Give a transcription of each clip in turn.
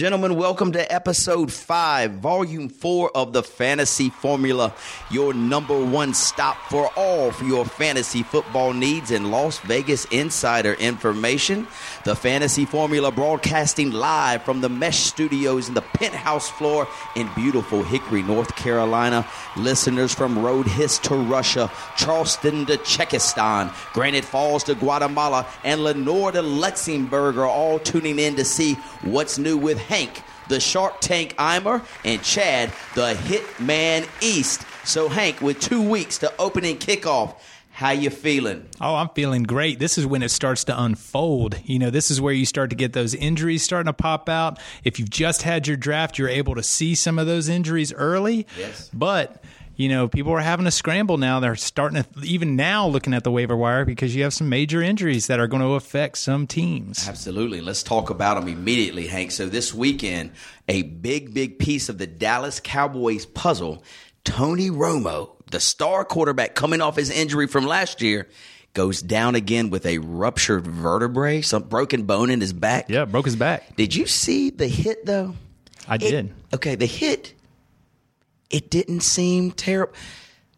Gentlemen, welcome to episode 5, volume 4 of the Fantasy Formula, your number one stop for all of your fantasy football needs and Las Vegas insider information. The Fantasy Formula broadcasting live from the Mesh Studios in the penthouse floor in beautiful Hickory, North Carolina. Listeners from Rhodhiss to Russia, Charleston to Czechostan, Granite Falls to Guatemala, and Lenoir to Luxembourg are all tuning in to see what's new with Hank, the Shark Tank Eimer, and Chad, the Hitman East. So, Hank, with two weeks to opening kickoff, how you feeling? Oh, I'm feeling great. This is when it starts to unfold. You know, this is where you start to get those injuries starting to pop out. If you've just had your draft, you're able to see some of those injuries early. Yes. But you know, people are having a scramble now. They're starting to even now looking at the waiver wire because you have some major injuries that are going to affect some teams. Absolutely. Let's talk about them immediately, Hank. So, this weekend, a big, big piece of the Dallas Cowboys puzzle, Tony Romo, the star quarterback coming off his injury from last year, goes down again with a ruptured vertebrae, some broken bone in his back. Yeah, broke his back. Did you see the hit, though? I It- did. Okay, the hit, it didn't seem terrible.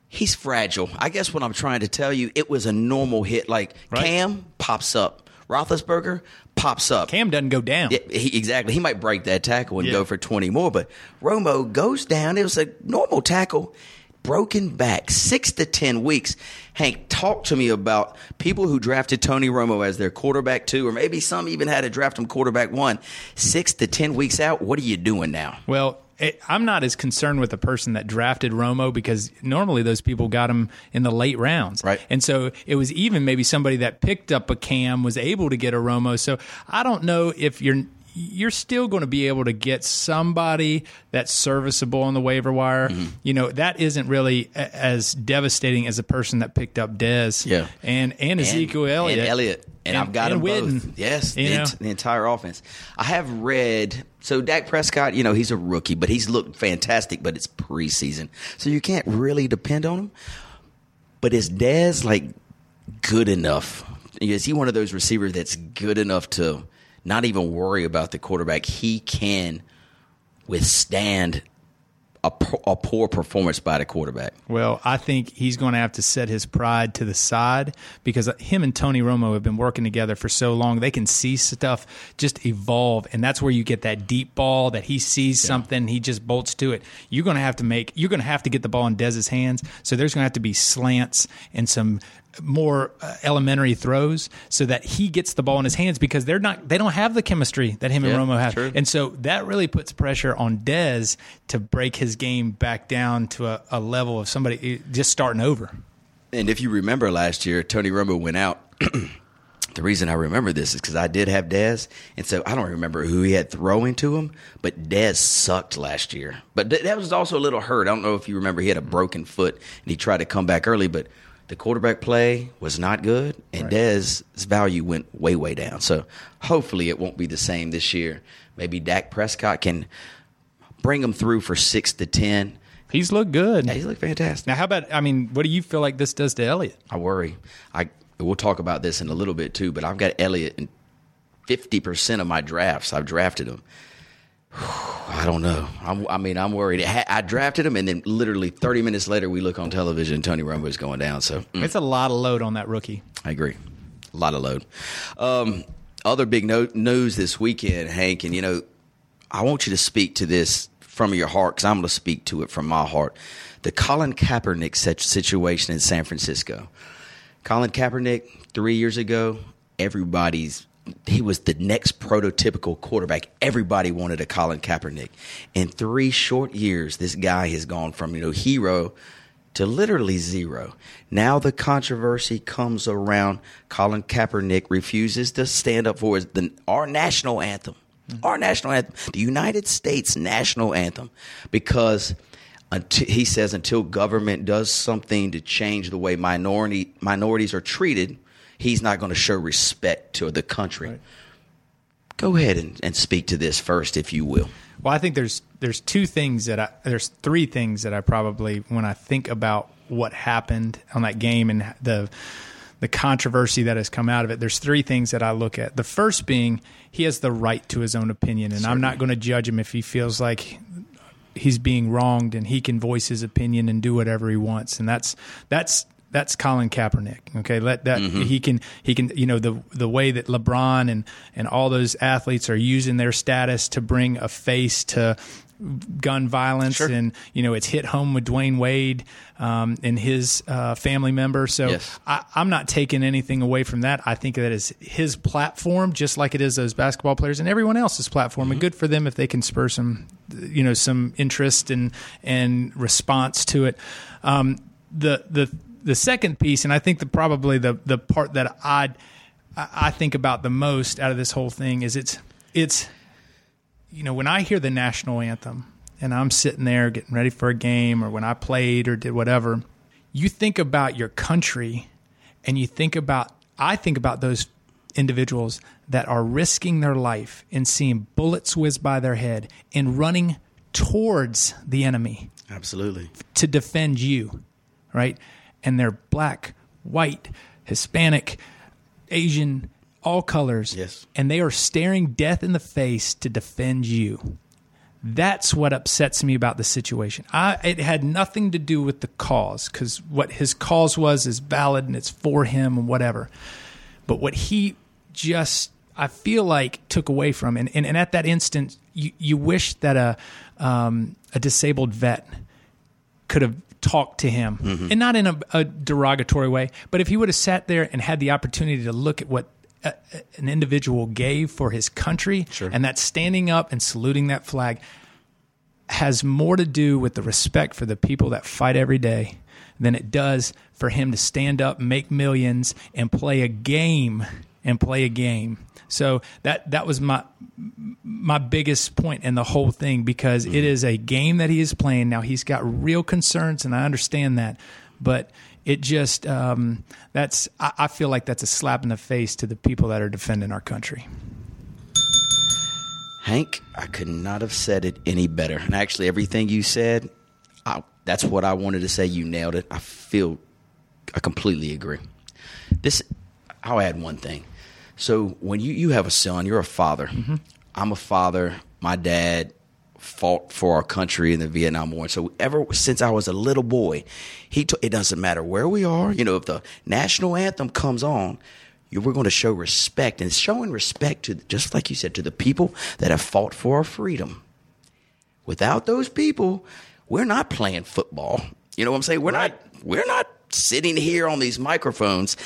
He's fragile. I guess what I'm trying to tell you, it was a normal hit. Like Right. Cam pops up, Roethlisberger pops up. Cam doesn't go down. Yeah, he, exactly. He might break that tackle and Yeah. go for 20 more, but Romo goes down. It was a normal tackle, broken back, six to 10 weeks. Hank, talk to me about people who drafted Tony Romo as their quarterback two, or maybe some even had to draft him quarterback one. Six to 10 weeks out, what are you doing now? Well, it, I'm not as concerned with the person that drafted Romo because normally those people got him in the late rounds. Right. And so it was even maybe somebody that picked up a Cam was able to get a Romo. So I don't know if you're you're still going to be able to get somebody that's serviceable on the waiver wire. Mm-hmm. You know, that isn't really a- as devastating as a person that picked up Dez Yeah. and, and Ezekiel and, Elliott. And Elliott. And, And- I've got and them Witten. both. Yes, the, ent- the entire offense. I have read. So Dak Prescott, you know, he's a rookie, but he's looked fantastic. But it's preseason, so you can't really depend on him. But is Dez like good enough? Is he one of those receivers that's good enough to not even worry about the quarterback? He can withstand a, a poor performance by the quarterback. Well, I think he's going to have to set his pride to the side because uh, him and Tony Romo have been working together for so long. They can see stuff just evolve, and that's where you get that deep ball that he sees something, he just bolts to it. You're going to have to make, you're going to have to get the ball in Dez's hands. So there's going to have to be slants and some more uh, elementary throws so that he gets the ball in his hands because they're not, they don't have the chemistry that him Yeah, and Romo have. true. And so that really puts pressure on Dez to break his game back down to a, a level of somebody eh, just starting over. And if you remember last year, Tony Romo went out. the reason I remember this is because I did have Dez, and so I don't remember who he had throwing to him, but Dez sucked last year. But th- that was also a little hurt. I don't know if you remember he had a broken foot and he tried to come back early, but the quarterback play was not good, and Dez's value went way, way down. So hopefully it won't be the same this year. Maybe Dak Prescott can bring him through for six to ten. He's looked good. Yeah, he's looked fantastic. Now, how about, I mean, what do you feel like this does to Elliott? I worry. I we'll talk about this in a little bit too, but I've got Elliott in fifty percent of my drafts. I've drafted him. I don't know. I'm, I mean, I'm worried. I I drafted him, and then literally 30 minutes later, we look on television. Tony Romo is going down. So mm, It's a lot of load on that rookie. I agree. A lot of load. Um, other big no- news this weekend, Hank, and you know, I want you to speak to this from your heart because I'm going to speak to it from my heart. The Colin Kaepernick situation in San Francisco. Colin Kaepernick, three years ago, everybody's he was the next prototypical quarterback. Everybody wanted a Colin Kaepernick. In three short years, this guy has gone from you know hero to literally zero. Now the controversy comes around. Colin Kaepernick refuses to stand up for his, the, our national anthem, mm-hmm. our national anthem, the United States national anthem, because until, he says until government does something to change the way minority minorities are treated, he's not going to show respect to the country. Go ahead and, and speak to this first, if you will. Well, I think there's there's two things that I there's three things that I probably when I think about what happened on that game and the the controversy that has come out of it. There's three things that I look at. The first being he has the right to his own opinion, and I'm not going to judge him if he feels like he's being wronged and he can voice his opinion and do whatever he wants. And that's that's that's Colin Kaepernick. Okay, let that he can he can you know the the way that LeBron and and all those athletes are using their status to bring a face to gun violence Sure. and you know it's hit home with Dwyane Wade um, and his uh, family member. So Yes. I, I'm not taking anything away from that. I think that is his platform, just like it is those basketball players and everyone else's platform. And good for them if they can spur some, you know, some interest and and response to it. Um, the the the second piece, and I think the probably the the part that I I think about the most out of this whole thing is it's it's you know when I hear the national anthem and I'm sitting there getting ready for a game or when I played or did whatever, you think about your country and you think about I think about those individuals that are risking their life and seeing bullets whiz by their head and running towards the enemy Absolutely. to defend you, right? And they're black, white, Hispanic, Asian, all colors. Yes. And they are staring death in the face to defend you. That's what upsets me about the situation. I, it had nothing to do with the cause because what his cause was is valid and it's for him and whatever. But what he just, I feel like, took away from, and, and, and at that instant, you, you wish that a, um, a disabled vet could have talked to him. Mm-hmm. And not in a, a derogatory way but if he would have sat there and had the opportunity to look at what a, a- an individual gave for his country and that standing up and saluting that flag has more to do with the respect for the people that fight every day than it does for him to stand up, make millions, and play a game and play a game. So that that was my my biggest point in the whole thing because it is a game that he is playing now. He's got real concerns, and I understand that, but it just um, that's I, I feel like that's a slap in the face to the people that are defending our country. Hank, I could not have said it any better. And actually, everything you said, I, that's what I wanted to say. You nailed it. I feel, I completely agree. This, I'll add one thing. So when you you have a son, you're a father. Mm-hmm. I'm a father. My dad fought for our country in the Vietnam War. So ever since I was a little boy, he t- it doesn't matter where we are. You know, if the national anthem comes on, we're going to show respect, and showing respect to just like you said to the people that have fought for our freedom. Without those people, we're not playing football. You know what I'm saying? We're not. We're not sitting here on these microphones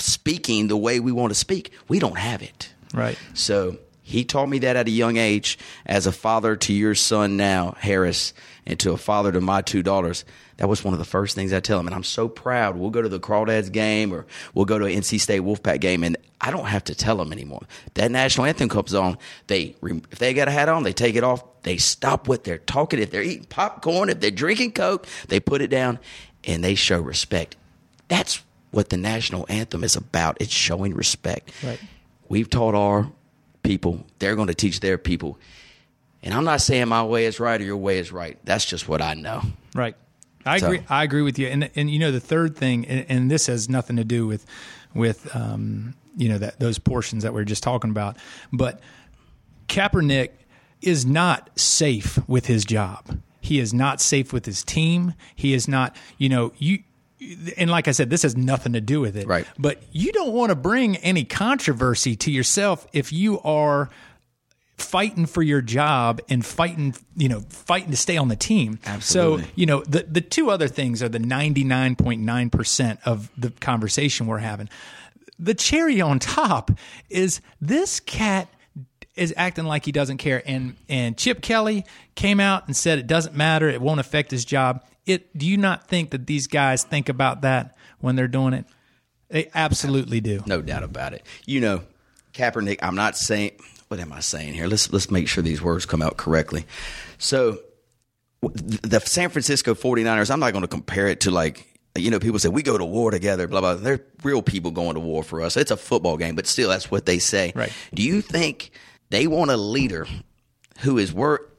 speaking the way we want to speak. We don't have it. Right. So he taught me that at a young age as a father to your son now, Harris, and to a father to my two daughters. That was one of the first things I tell him. And I'm so proud. We'll go to the Crawdads game or we'll go to an NC State Wolfpack game and I don't have to tell them anymore. That national anthem comes on. They, if they got a hat on, they take it off. They stop what they're talking. If they're eating popcorn, if they're drinking Coke, they put it down and they show respect. That's what the national anthem is about. It's showing respect. Right. We've taught our people, they're going to teach their people. And I'm not saying my way is right or your way is right. That's just what I know. Right. I So- agree. I agree with you. And and you know the third thing, and, and this has nothing to do with with um, you know that those portions that we are just talking about, but Kaepernick is not safe with his job. He is not safe with his team. He is not. You know you. And like I said, this has nothing to do with it. Right. But you don't want to bring any controversy to yourself if you are fighting for your job and fighting, you know, fighting to stay on the team. Absolutely. So, you know, the the two other things are the 99.9% of the conversation we're having. The cherry on top is this cat is acting like he doesn't care and and Chip Kelly came out and said it doesn't matter, it won't affect his job. It do you not think that these guys think about that when they're doing it? They absolutely do. No doubt about it. You know, Kaepernick, I'm not saying what am I saying here? Let's let's make sure these words come out correctly. So the San Francisco 49ers, I'm not going to compare it to like you know, people say we go to war together, blah blah. They're real people going to war for us. It's a football game, but still, that's what they say. Right. Do you think they want a leader who is work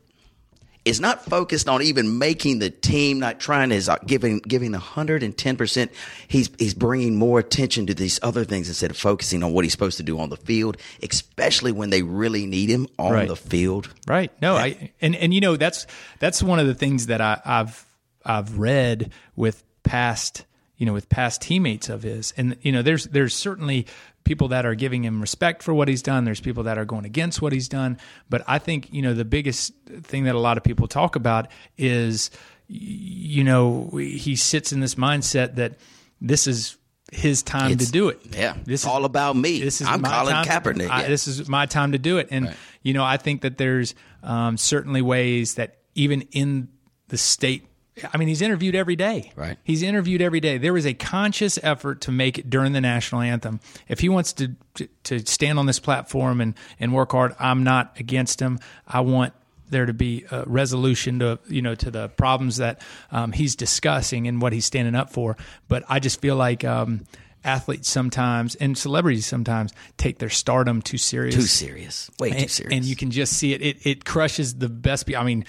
is not focused on even making the team, not trying to is uh, giving giving hundred and ten percent. He's he's bringing more attention to these other things instead of focusing on what he's supposed to do on the field, especially when they really need him on Right. the field. Right. No, I and and you know that's that's one of the things that I, I've I've read with past you know with past teammates of his, and you know there's there's certainly people that are giving him respect for what he's done. There's people that are going against what he's done, but I think you know the biggest thing that a lot of people talk about is you know he sits in this mindset that this is his time It's- to do it. Yeah, This it's all about me. This is I'm my Colin time. Kaepernick. I- Yeah. this is my time to do it. And you know, I think that there's um, certainly ways that even in the state. I mean, he's interviewed every day. Right. He's interviewed every day. There was a conscious effort to make it during the national anthem. If he wants to to, to stand on this platform and and work hard, I'm not against him. I want there to be a resolution to you know to the problems that um, he's discussing and what he's standing up for. But I just feel like um, athletes sometimes and celebrities sometimes take their stardom too serious. Too serious, way too And, serious. and you can just see it. It it crushes the best. pe- I mean,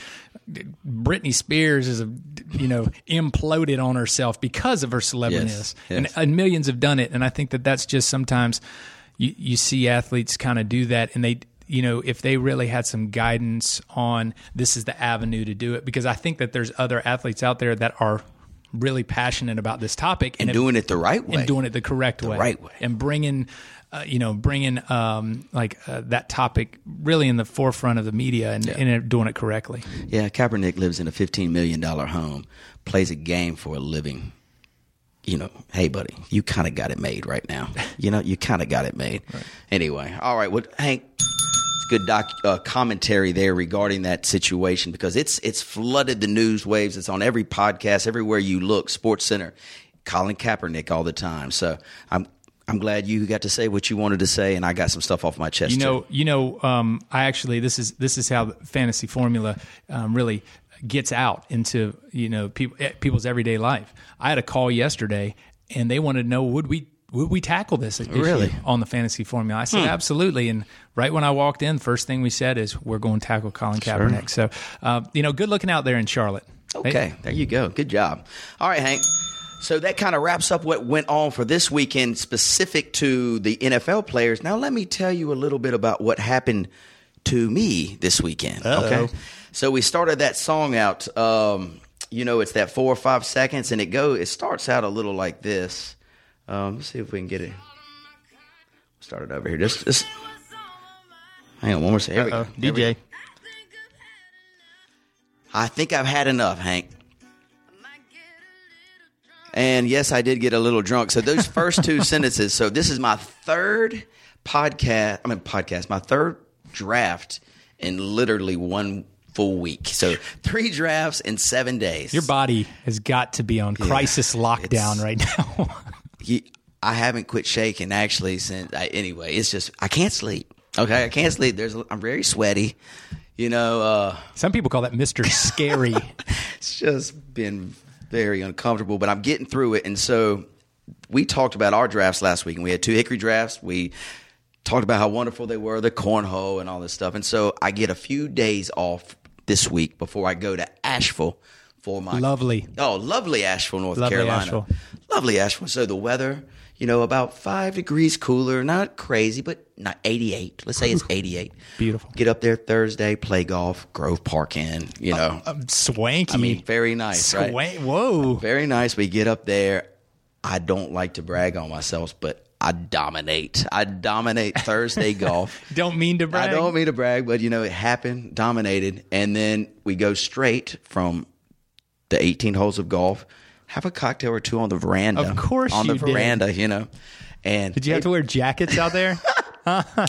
Britney Spears is a you know imploded on herself because of her celebrityness, Yes, and, yes. and millions have done it. And I think that that's just sometimes you you see athletes kind of do that, and they you know if they really had some guidance on this is the avenue to do it, because I think that there's other athletes out there that are really passionate about this topic and have- doing it the right way. and doing it the correct way, right way. and bringing, uh, you know, bringing um, like uh, that topic really in the forefront of the media and, and doing it correctly. Yeah, Kaepernick lives in a fifteen million dollar home, plays a game for a living. You know, hey buddy, you kind of got it made right now. You know, you kind of got it made. Anyway, all right. Well, Hank, it's good doc uh, commentary there regarding that situation because it's it's flooded the news waves. It's on every podcast, everywhere you look. Sports Center, Colin Kaepernick all the time. So I'm I'm glad you got to say what you wanted to say, and I got some stuff off my chest. You know, too. you know, um, I actually this is this is how fantasy formula um, really gets out into you know people people's everyday life. I had a call yesterday, and they wanted to know would we would we tackle this issue Really? Hmm. on the fantasy formula? I said absolutely. And right when I walked in, first thing we said is we're going to tackle Colin Kaepernick. So uh, you know, good looking out there in Charlotte. Okay, there you go. Good job. All right, Hank. So that kind of wraps up what went on for this weekend specific to the NFL players. Now, let me tell you a little bit about what happened to me this weekend. Okay. So we started that song out. Um, you know, it's that four or five seconds, and it go. It starts out a little like this. Um, let's see if we can get it. Start it over here. Just, just hang on one more second. Here we go. Here we go. DJ. I think I've had enough, Hank. And yes, I did get a little drunk. So those first two sentences. So this is my third podcast. I mean podcast. My third draft in literally one full week. So three drafts in seven days. Your body has got to be on crisis lockdown right now. Ye- I haven't quit shaking actually since. I, anyway, it's just I can't sleep. Okay, I can't sleep. There's I'm very sweaty. You know. uh Some people call that Mister Scary. it's just been very uncomfortable, but I'm getting through it. And so we talked about our drafts last week, and we had two hickory drafts. We talked about how wonderful they were, the cornhole and all this stuff. And so I get a few days off this week before I go to Asheville for my Lovely. Oh, lovely Asheville, North Lovely Carolina. Asheville. Lovely Asheville. So the weather, you know, about five degrees cooler, not crazy, but not 88. Let's say it's 88. Beautiful. Get up there Thursday, play golf, Grove Park Inn, you uh, know. Uh, swanky. I mean, very nice, right? Whoa. Very nice. We get up there. I don't like to brag on myself, but I dominate. I dominate Thursday golf. Don't mean to brag. I don't mean to brag, but you know, it happened, dominated, and then we go straight from the 18 holes of golf, have a cocktail or two on the veranda. Of course on you the did. veranda, you know. And Did you have to wear jackets out there?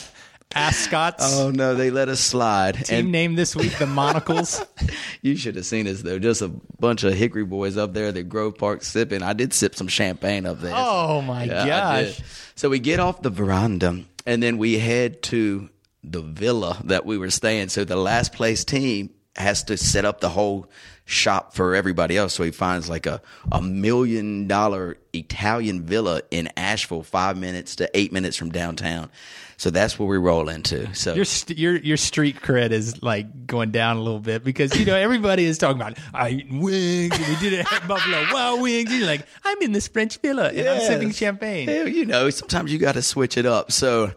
Ascots. Oh no, they let us slide. Team and name this week the Monocles. you should have seen us though. Just a bunch of Hickory boys up there at Grove Park sipping. I did sip some champagne up there. Oh my Yeah, gosh. So we get off the veranda and then we head to the villa that we were staying. So the last place team has to set up the whole shop for everybody else. So he finds like a, a million dollar Italian villa in Asheville, five minutes to eight minutes from downtown. So that's where we roll into. So Your st- your your street cred is like going down a little bit because you know everybody is talking about I eat wings and we did it at Buffalo Wild Wings. And you're like, I'm in this French villa and I'm sipping champagne. Hell, you know, sometimes you got to switch it up. So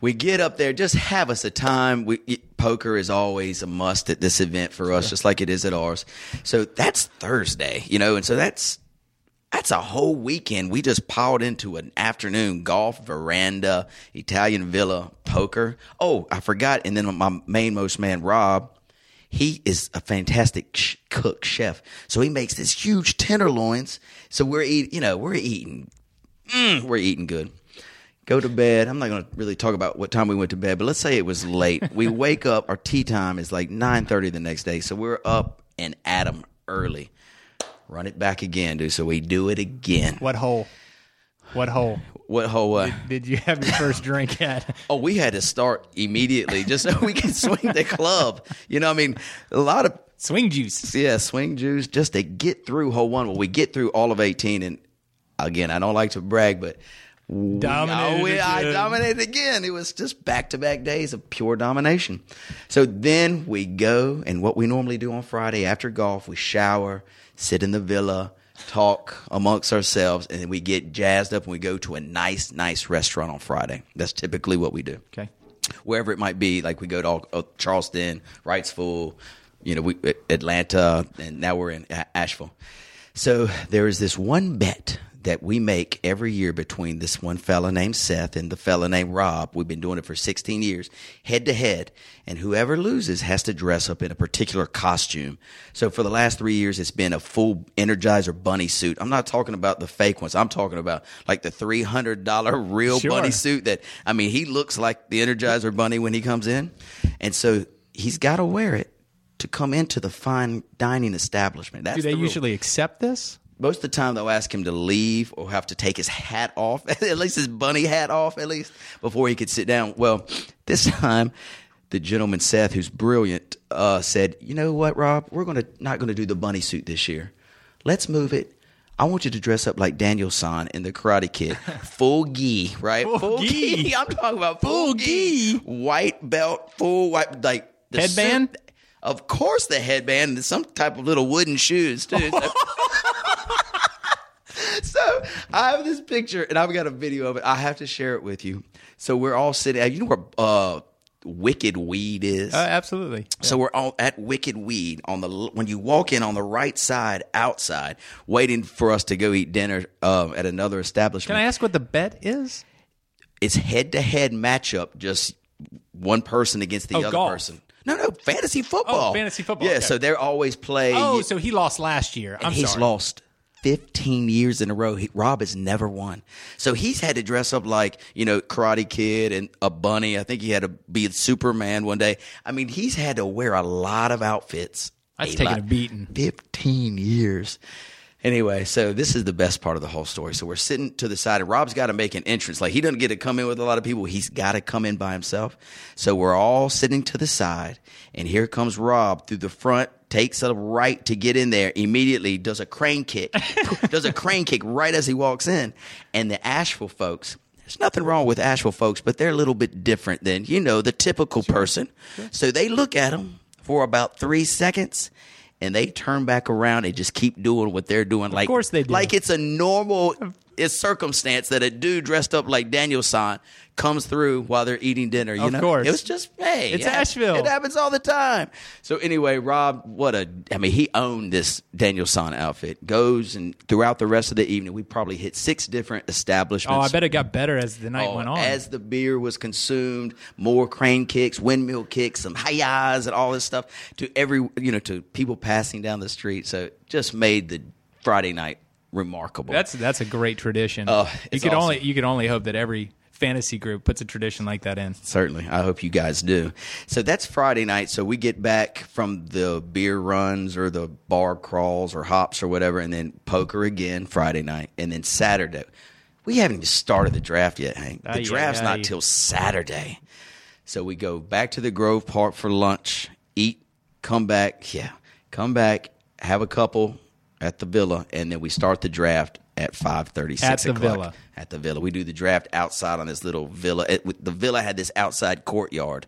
we get up there, just have us a time. We, poker is always a must at this event for us, just like it is at ours. So that's Thursday, you know, and so that's that's a whole weekend. We just piled into an afternoon golf, veranda, Italian villa, poker. Oh, I forgot. And then my main most man, Rob, he is a fantastic sh- cook chef. So he makes this huge tenderloins. So we're eating, you know, we're eating, mm, we're eating good. Go to bed. I'm not going to really talk about what time we went to bed, but let's say it was late. we wake up. Our tee time is like 9:30 the next day, so we're up and at 'em early. Run it back again, dude. So we do it again. What hole? What hole What whole? Uh, did you have your first drink at? oh, we had to start immediately just so we could swing the club. You know, I mean, a lot of Swing juice. yeah, swing juice just to get through hole one. Well, we get through all of 18, and again, I don't like to brag, but Dominated Oh, we- I again. dominated again. It was just back to back days of pure domination. So then we go, and what we normally do on Friday after golf, we shower, sit in the villa, talk amongst ourselves, and then we get jazzed up and we go to a nice, nice restaurant on Friday. That's typically what we do Okay. wherever it might be. Like we go to all, uh, Charleston, Wrightsville, you know, we, Atlanta, and now we're in Asheville. So there is this one bet that we make every year between this one fella named Seth and the fella named Rob. We've been doing it for 16 years, head to head. And whoever loses has to dress up in a particular costume. So for the last three years, it's been a full Energizer bunny suit. I'm not talking about the fake ones. I'm talking about like the $300 real Sure. bunny suit that, I mean, he looks like the Energizer bunny when he comes in. And so he's got to wear it to come into the fine dining establishment. That's Do they the usually accept this? Most of the time they'll ask him to leave or have to take his hat off, at least his bunny hat off, at least before he could sit down. Well, this time the gentleman Seth, who's brilliant, uh, said, "You know what, Rob? We're gonna not gonna do the bunny suit this year. Let's move it." I want you to dress up like Daniel San in the Karate Kid, full gi, right? Full gi. I'm talking about full, Full gi, gi. white belt, full white, like the Headband? suit- of course, the headband and some type of little wooden shoes too. I have this picture, and I've got a video of it. I have to share it with you. So we're all sitting. You know where uh, Wicked Weed is? Uh, absolutely. So we're all at Wicked Weed on the when you walk in on the right side outside, waiting for us to go eat dinner um, at another establishment. Can I ask what the bet is? it's head to head matchup, just one person against the Oh, other golf. person. No, no, fantasy football. Oh, fantasy football, Yeah, okay. so they're always playing. Oh, so he lost last year. I'm and he's sorry. lost 15 years in a row. He, Rob has never won. So he's had to dress up like, you know, Karate Kid and a bunny. I think he had to be Superman one day. I mean, he's had to wear a lot of outfits. That's taking lot- a beating. 15 years. Anyway, so this is the best part of the whole story. So we're sitting to the side, and Rob's got to make an entrance. Like he doesn't get to come in with a lot of people; he's got to come in by himself. So we're all sitting to the side, and here comes Rob through the front, takes a right to get in there. Immediately does a crane kick, does a crane kick right as he walks in, and the Asheville folks. There's nothing wrong with Asheville folks, but they're a little bit different than you know the typical person. So they look at him for about three seconds and they turn back around and just keep doing what they're doing. Like, course they do. Like it's a normal it's circumstance that a dude dressed up like Daniel San comes through while they're eating dinner. You Of know, course. it was just hey, It's yeah, Asheville. It happens all the time. So anyway, Rob, what a I mean, he owned this Daniel San outfit. Goes and throughout the rest of the evening, we probably hit six different establishments. Oh. I bet it got better as the night Oh, went on. As the beer was consumed, more crane kicks, windmill kicks, some hi-yas and all this stuff to every you know to people passing down the street. So it just made the Friday night remarkable. that's that's a great tradition. Oh, you could awesome. only you could only hope that every fantasy group puts a tradition like that in. Certainly. I hope you guys do. So that's Friday night. So we get back from the beer runs or the bar crawls or hops or whatever, and then poker again Friday night. And then Saturday. We haven't even started the draft yet, Hank. The Aye, draft's aye, not aye. till Saturday. So we go back to the Grove Park for lunch, eat, come back, yeah, come back, have a couple at the villa, and then we start the draft at five thirty six At the o'clock villa. at the villa. We do the draft outside on this little villa. It, the villa had this outside courtyard,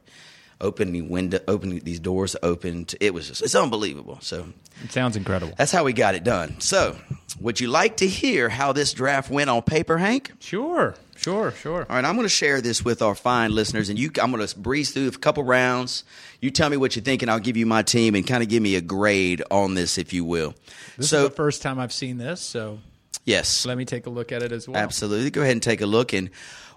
opening window, opening these doors opened. It was just it's unbelievable. So It sounds incredible. that's how we got it done. So would you like to hear how this draft went on paper, Hank? Sure, sure, sure. All right, I'm going to share this with our fine listeners, and you. I'm going to breeze through a couple rounds. You tell me what you think, and I'll give you my team, and kind of give me a grade on this, if you will. This so is the first time I've seen this, so yes, let me take a look at it as well. Absolutely. Go ahead and take a look. And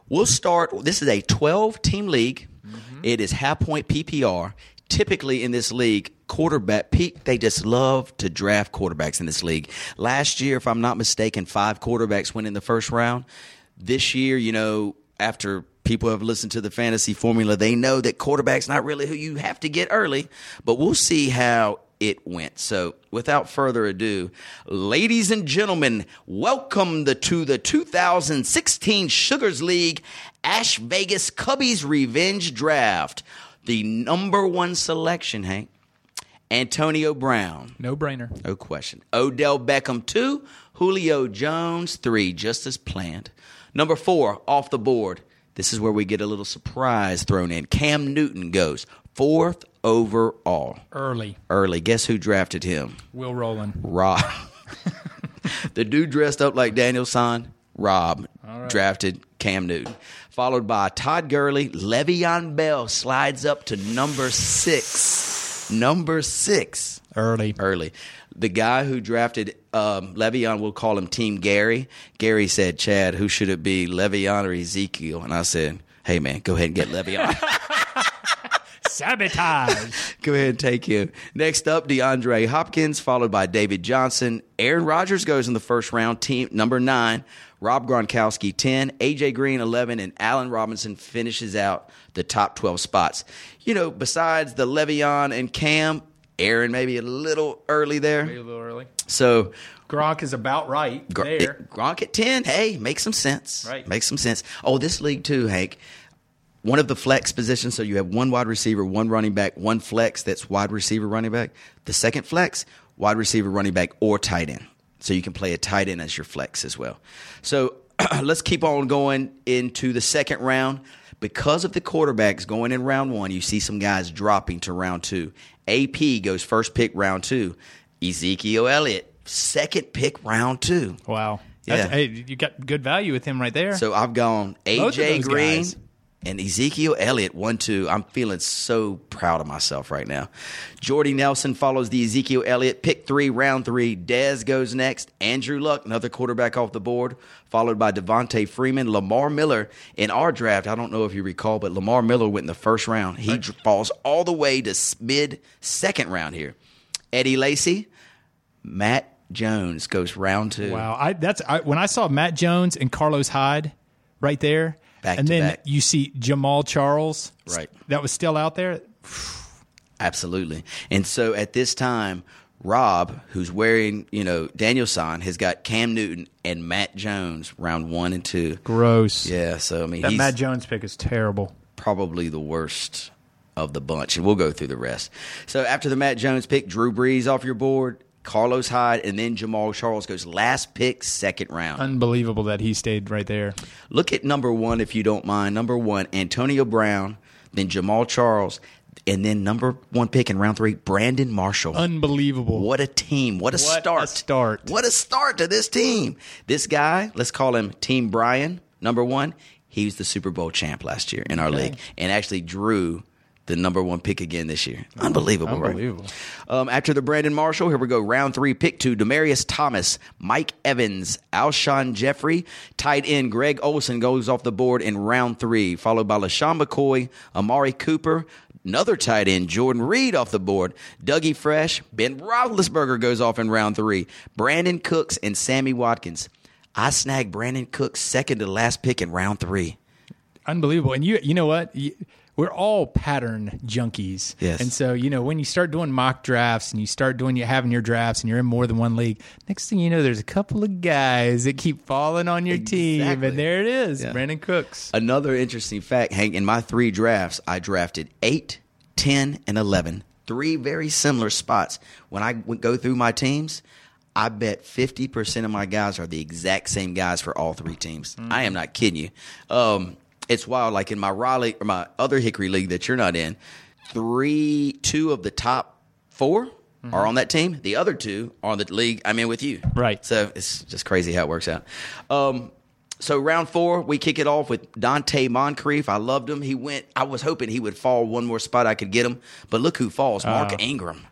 we'll start. This is a 12 team league. Mm-hmm. It is half point PPR. Typically in this league, quarterback, Pete, they just love to draft quarterbacks in this league. Last year, if I'm not mistaken, five quarterbacks went in the first round. This year, you know, after people have listened to the fantasy formula, they know that quarterback's not really who you have to get early. But we'll see how it went. So, without further ado, ladies and gentlemen, welcome the, to the 2016 Sugars League Ash Vegas Cubbies Revenge Draft. The number one selection, Hank, Antonio Brown. No brainer. No question. Odell Beckham, two. Julio Jones, three, just as planned. Number four, off the board. This is where we get a little surprise thrown in. Cam Newton goes fourth overall. Early. Early. Guess who drafted him? Will Roland. Rob. the dude dressed up like Daniel San, Rob, drafted Cam Newton. Followed by Todd Gurley. Le'Veon Bell slides up to number six. Number six Early. early. The guy who drafted um, Le'Veon, we'll call him Team Gary. Gary said, "Chad, who should it be, Le'Veon or Ezekiel?" And I said, "Hey, man, go ahead and get Le'Veon. Sabotage. go ahead and take him." Next up, DeAndre Hopkins, followed by David Johnson. Aaron Rodgers goes in the first round. Team number nine. Rob Gronkowski, 10, AJ Green, 11, and Allen Robinson finishes out the top 12 spots. You know, besides the Le'Veon and Cam, Aaron maybe a little early there. Maybe a little early. So Gronk is about right Gr- there. Gronk at 10, hey, makes some sense. Right. Makes some sense. Oh, this league too, Hank. One of the flex positions, so you have one wide receiver, one running back, one flex that's wide receiver, running back. The second flex, wide receiver, running back, or tight end. So you can play a tight end as your flex as well. So let's keep on going into the second round. Because of the quarterbacks going in round one, you see some guys dropping to round two. AP goes first pick round two. Ezekiel Elliott, second pick round two. Wow. That's, Yeah. Hey, you got good value with him right there. So I've gone AJ Green guys. And Ezekiel Elliott, one, two. I'm feeling so proud of myself right now. Jordy Nelson follows the Ezekiel Elliott. Pick three, round three. Dez goes next. Andrew Luck, another quarterback off the board, followed by Devonta Freeman. Lamar Miller in our draft. I don't know if you recall, but Lamar Miller went in the first round. He dr- falls all the way to mid second round here. Eddie Lacy, Matt Jones goes round two. Wow, I that's I, when I saw Matt Jones and Carlos Hyde right there, Back and to then back. you see Jamaal Charles, Right. That was still out there. Absolutely. And so at this time, Rob, who's wearing, you know, Daniel San, has got Cam Newton and Matt Jones round one and two. Gross. Yeah, so I mean, that he's Matt Jones pick is terrible. probably the worst of the bunch, and we'll go through the rest. So after the Matt Jones pick, Drew Brees off your board, Carlos Hyde, and then Jamaal Charles goes last pick, second round. Unbelievable that he stayed right there. Look at number one, if you don't mind. Number one, Antonio Brown, then Jamaal Charles, And then number one pick in round three, Brandon Marshall. Unbelievable. What a team. What a What a start. start. What a start to this team. This guy, let's call him Team Brian, number one. He was the Super Bowl champ last year in our league and actually drew the number one pick again this year. Unbelievable, right? Um, after the Brandon Marshall, here we go. Round three, pick two, Demaryius Thomas, Mike Evans, Alshon Jeffery. Tight end Greg Olsen goes off the board in round three, followed by LeSean McCoy, Amari Cooper, another tight end, Jordan Reed off the board, Dougie Fresh, Ben Roethlisberger goes off in round three, Brandin Cooks, and Sammy Watkins. I snagged Brandin Cooks second to last pick in round three. unbelievable. And you, you know what? You, we're all pattern junkies. Yes. And so, you know, when you start doing mock drafts and you start doing you having your drafts and you're in more than one league, next thing you know, there's a couple of guys that keep falling on your team, and there it is, Yeah. Brandin Cooks. Another interesting fact, Hank, in my three drafts, I drafted eight, ten, and 11. Three very similar spots. When I go through my teams, I bet 50% of my guys are the exact same guys for all three teams. I am not kidding you. Um, it's wild. Like in my Raleigh or my other Hickory league that you're not in, three, two of the top 4 are on that team. The other two are on the league I'm in with you. Right. So it's just crazy how it works out. Um, so round four, we kick it off with Donte Moncrief. I loved him. He went. I was hoping he would fall one more spot. I could get him, but look who falls. Mark Ingram.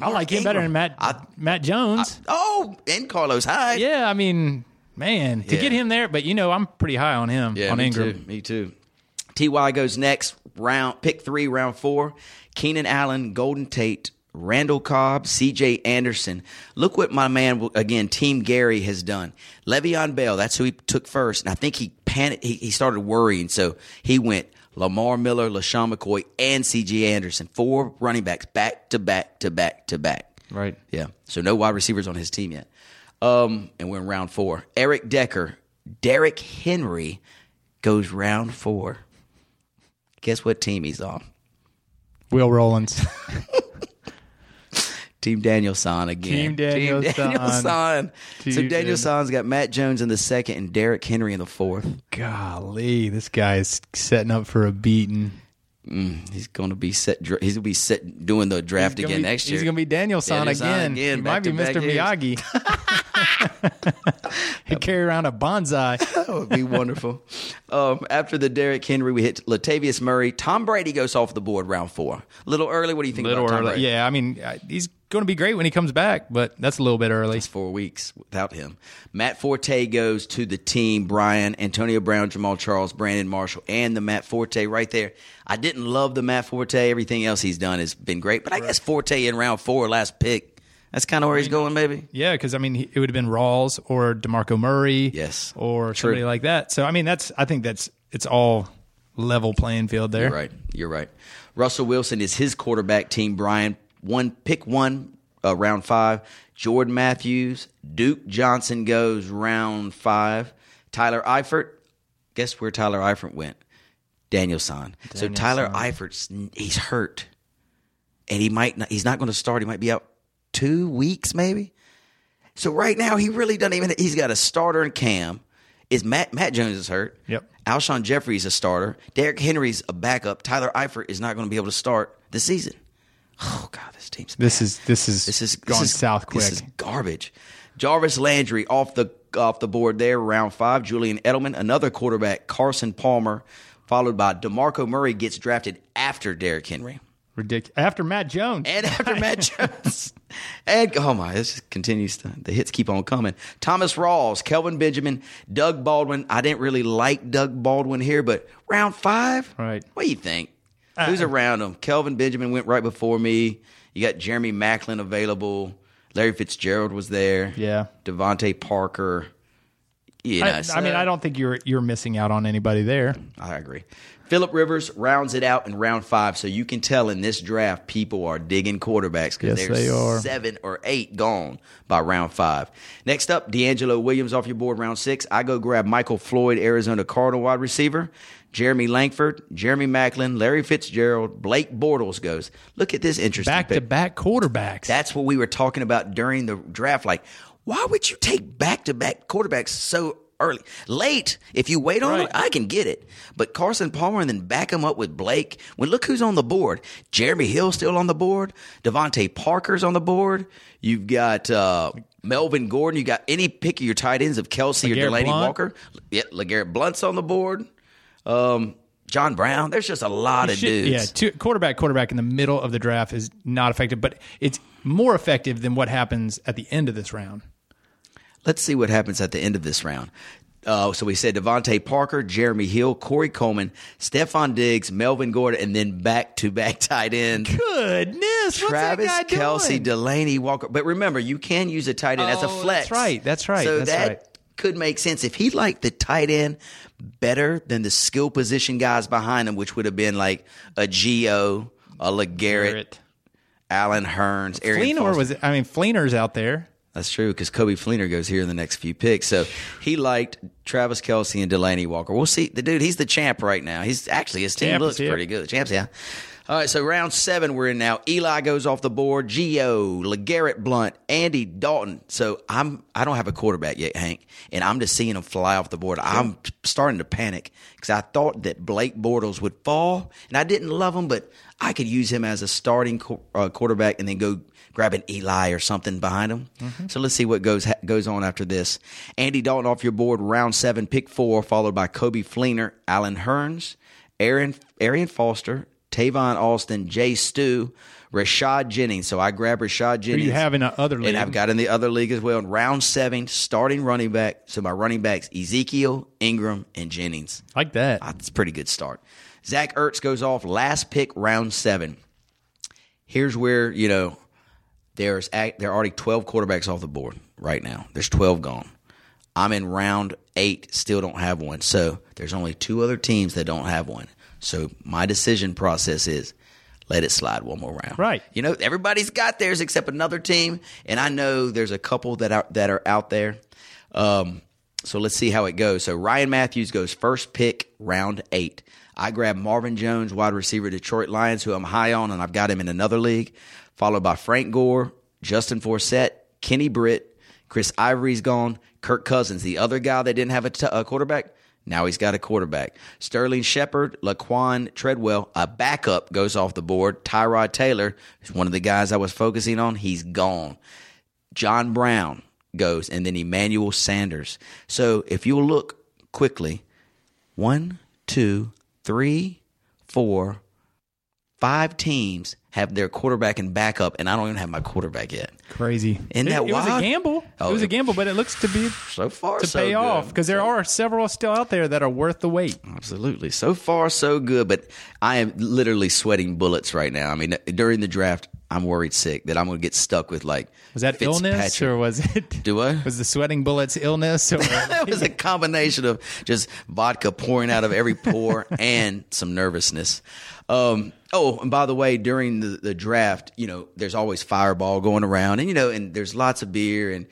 I like him better than Matt I- Matt Jones. Oh, and Carlos Hyde. yeah, I mean, man, to Yeah. get him there, but you know, I'm pretty high on him Yeah, on me Ingram. too. Me too. Ty goes next. Round pick three, round four. Keenan Allen, Golden Tate, Randall Cobb, C.J. Anderson. Look what my man again, Team Gary has done. Le'Veon Bell, that's who he took first, and I think he panicked. He, he started worrying, so he went Lamar Miller, LeSean McCoy, and C.J. Anderson. Four running backs back to back to back to back. Right. Yeah. So no wide receivers on his team yet. Um, and we're in round four. Eric Decker, Derrick Henry goes round four. Guess what team he's on? Will Rollins. Team Daniel San again. Team Daniel Daniel San. San. So Team Daniel Dan- San's got Matt Jones in the second and Derrick Henry in the fourth. Golly, this guy's setting up for a beating. He's going to be set. He's going to be set doing the draft again be- next year. He's going to be Daniel San again. again, He might be Mr. years. Miyagi. he carry around a bonsai. That would be wonderful. um, after the Derrick Henry, we hit Latavius Murray. Tom Brady goes off the board round four. A little early. What do you think little about Tom early. Brady? Yeah, I mean, uh, he's going to be great when he comes back, but that's a little bit early. It's four weeks without him. Matt Forte goes to the team. Brian, Antonio Brown, Jamaal Charles, Brandon Marshall, and the Matt Forte right there. I didn't love the Matt Forte. Everything else he's done has been great, but I guess Forte in round four, last pick. That's kind of where he's going, maybe. Yeah, because I mean, it would have been Rawls or Demarco Murray, Yes. or True. somebody like that. So I mean, that's I think that's it's all level playing field there. You're right. You're right. Russell Wilson is his quarterback team. Brian one pick one uh, round five. Jordan Matthews, Duke Johnson goes round five. Tyler Eifert. Guess where Tyler Eifert went? Daniel San. So Tyler San. Eifert's he's hurt, and he might not, he's not going to start. He might be out two weeks maybe. So right now he really doesn't even. He's got a starter in Cam. Is Matt Matt Jones is hurt? Yep. Alshon Jeffery's a starter. Derrick Henry's a backup. Tyler Eifert is not going to be able to start the season. Oh God, this team's This bad. is this is this is gone this is, south quick. This is garbage. Jarvis Landry off the off the board there, round five. Julian Edelman, another quarterback. Carson Palmer, followed by Demarco Murray, gets drafted after Derrick Henry Ridiculous. After Matt Jones, and after Matt Jones. And oh my, this just continues to the hits keep on coming. Thomas Rawls, Kelvin Benjamin, Doug Baldwin. I didn't really like Doug Baldwin here, but round five, Right. What do you think? Who's around him? Kelvin Benjamin went right before me. You got Jeremy Maclin available. Larry Fitzgerald was there. Yeah. DeVante Parker. Know, I, I mean, I don't think you're you're missing out on anybody there. I agree. Philip Rivers rounds it out in round five, so you can tell in this draft people are digging quarterbacks because Yes, there's they are. seven or eight gone by round five. Next up, DeAngelo Williams off your board, round six. I go grab Michael Floyd, Arizona Cardinal wide receiver. Jeremy Langford, Jeremy Maclin, Larry Fitzgerald, Blake Bortles goes. Look at this interesting back to back quarterbacks. That's what we were talking about during the draft. Like, why would you take back to back quarterbacks so early. Late, if you wait on Right. him, I can get it. But Carson Palmer and then back him up with Blake. When look who's on the board. Jeremy Hill still on the board. DeVante Parker's on the board. You've got uh, Melvin Gordon. You got any pick of your tight ends of Kelce or LeGarrette Delanie Blunt. Walker. Yeah, LeGarrette Blunt's on the board. Um, John Brown. There's just a lot of dudes. Yeah, two, quarterback, quarterback in the middle of the draft is not effective, but it's more effective than what happens at the end of this round. Let's see what happens at the end of this round. Uh, so we said DeVante Parker, Jeremy Hill, Corey Coleman, Stefon Diggs, Melvin Gordon, and then back to back tight end. Goodness, Travis what's that guy Kelce, doing? Delanie Walker. But remember, you can use a tight end as a Oh, flex. that's right, that's right, So that's that right. Could make sense if he liked the tight end better than the skill position guys behind him, which would have been like a Gio, a LeGarrette, Garrett. Allen Hurns, Arian Fleener Foster. was. I mean, Fleener's out there. That's true because Coby Fleener goes here in the next few picks. So he liked Travis Kelce and Delanie Walker. We'll see. The dude, he's the champ right now. He's actually his team Champ looks pretty good. Champs, yeah. All right, so round seven we're in now. Eli goes off the board. Gio, LeGarrette Blount, Andy Dalton. So I'm I don't have a quarterback yet, Hank, and I'm just seeing him fly off the board. I'm starting to panic because I thought that Blake Bortles would fall, and I didn't love him, but I could use him as a starting qu- uh, quarterback and then go grab an Eli or something behind him. So let's see what goes ha- goes on after this. Andy Dalton off your board, round seven, pick four, followed by Coby Fleener, Allen Hurns, Aaron Arian Foster, Tavon Austin, Jay Stu, Rashad Jennings. So I grab Rashad Jennings. you have in a other league. And I've got in the other league as well. In round seven, starting running back. So my running backs Ezekiel, Ingram, and Jennings. like that. Ah, That's a pretty good start. Zach Ertz goes off last pick, round seven. Here's where, you know, there's act, there are already 12 quarterbacks off the board right now. There's 12 gone. I'm in round eight, still don't have one. So there's only two other teams that don't have one. So my decision process is let it slide one more round. Right. You know, everybody's got theirs except another team, and I know there's a couple that are that are out there. Um, so let's see how it goes. So Ryan Mathews goes first pick, round eight. I grab Marvin Jones, wide receiver, Detroit Lions, who I'm high on, and I've got him in another league. Followed by Frank Gore, Justin Forsett, Kenny Britt, Chris Ivory's gone, Kirk Cousins, the other guy that didn't have a, t- a quarterback. Now he's got a quarterback. Sterling Shepard, Laquon Treadwell, a backup goes off the board. Tyrod Taylor is one of the guys I was focusing on. He's gone. John Brown goes, and then Emmanuel Sanders. So if you'll look quickly, one, two, three, four, five teams have their quarterback and backup, and I don't even have my quarterback yet. Crazy. Isn't it, that it was a gamble. Oh, it was a gamble, but it looks to be So far, to so pay good. off because there are several still out there that are worth the wait. Absolutely. So far, so good. But I am literally sweating bullets right now. I mean, during the draft, I'm worried sick that I'm going to get stuck with like. Was that illness or was it? Do I? Was the sweating bullets illness or? It was a combination of just vodka pouring out of every pore and some nervousness. Um, oh, and by the way, during the, the draft, you know, there's always fireball going around, and you know, and there's lots of beer and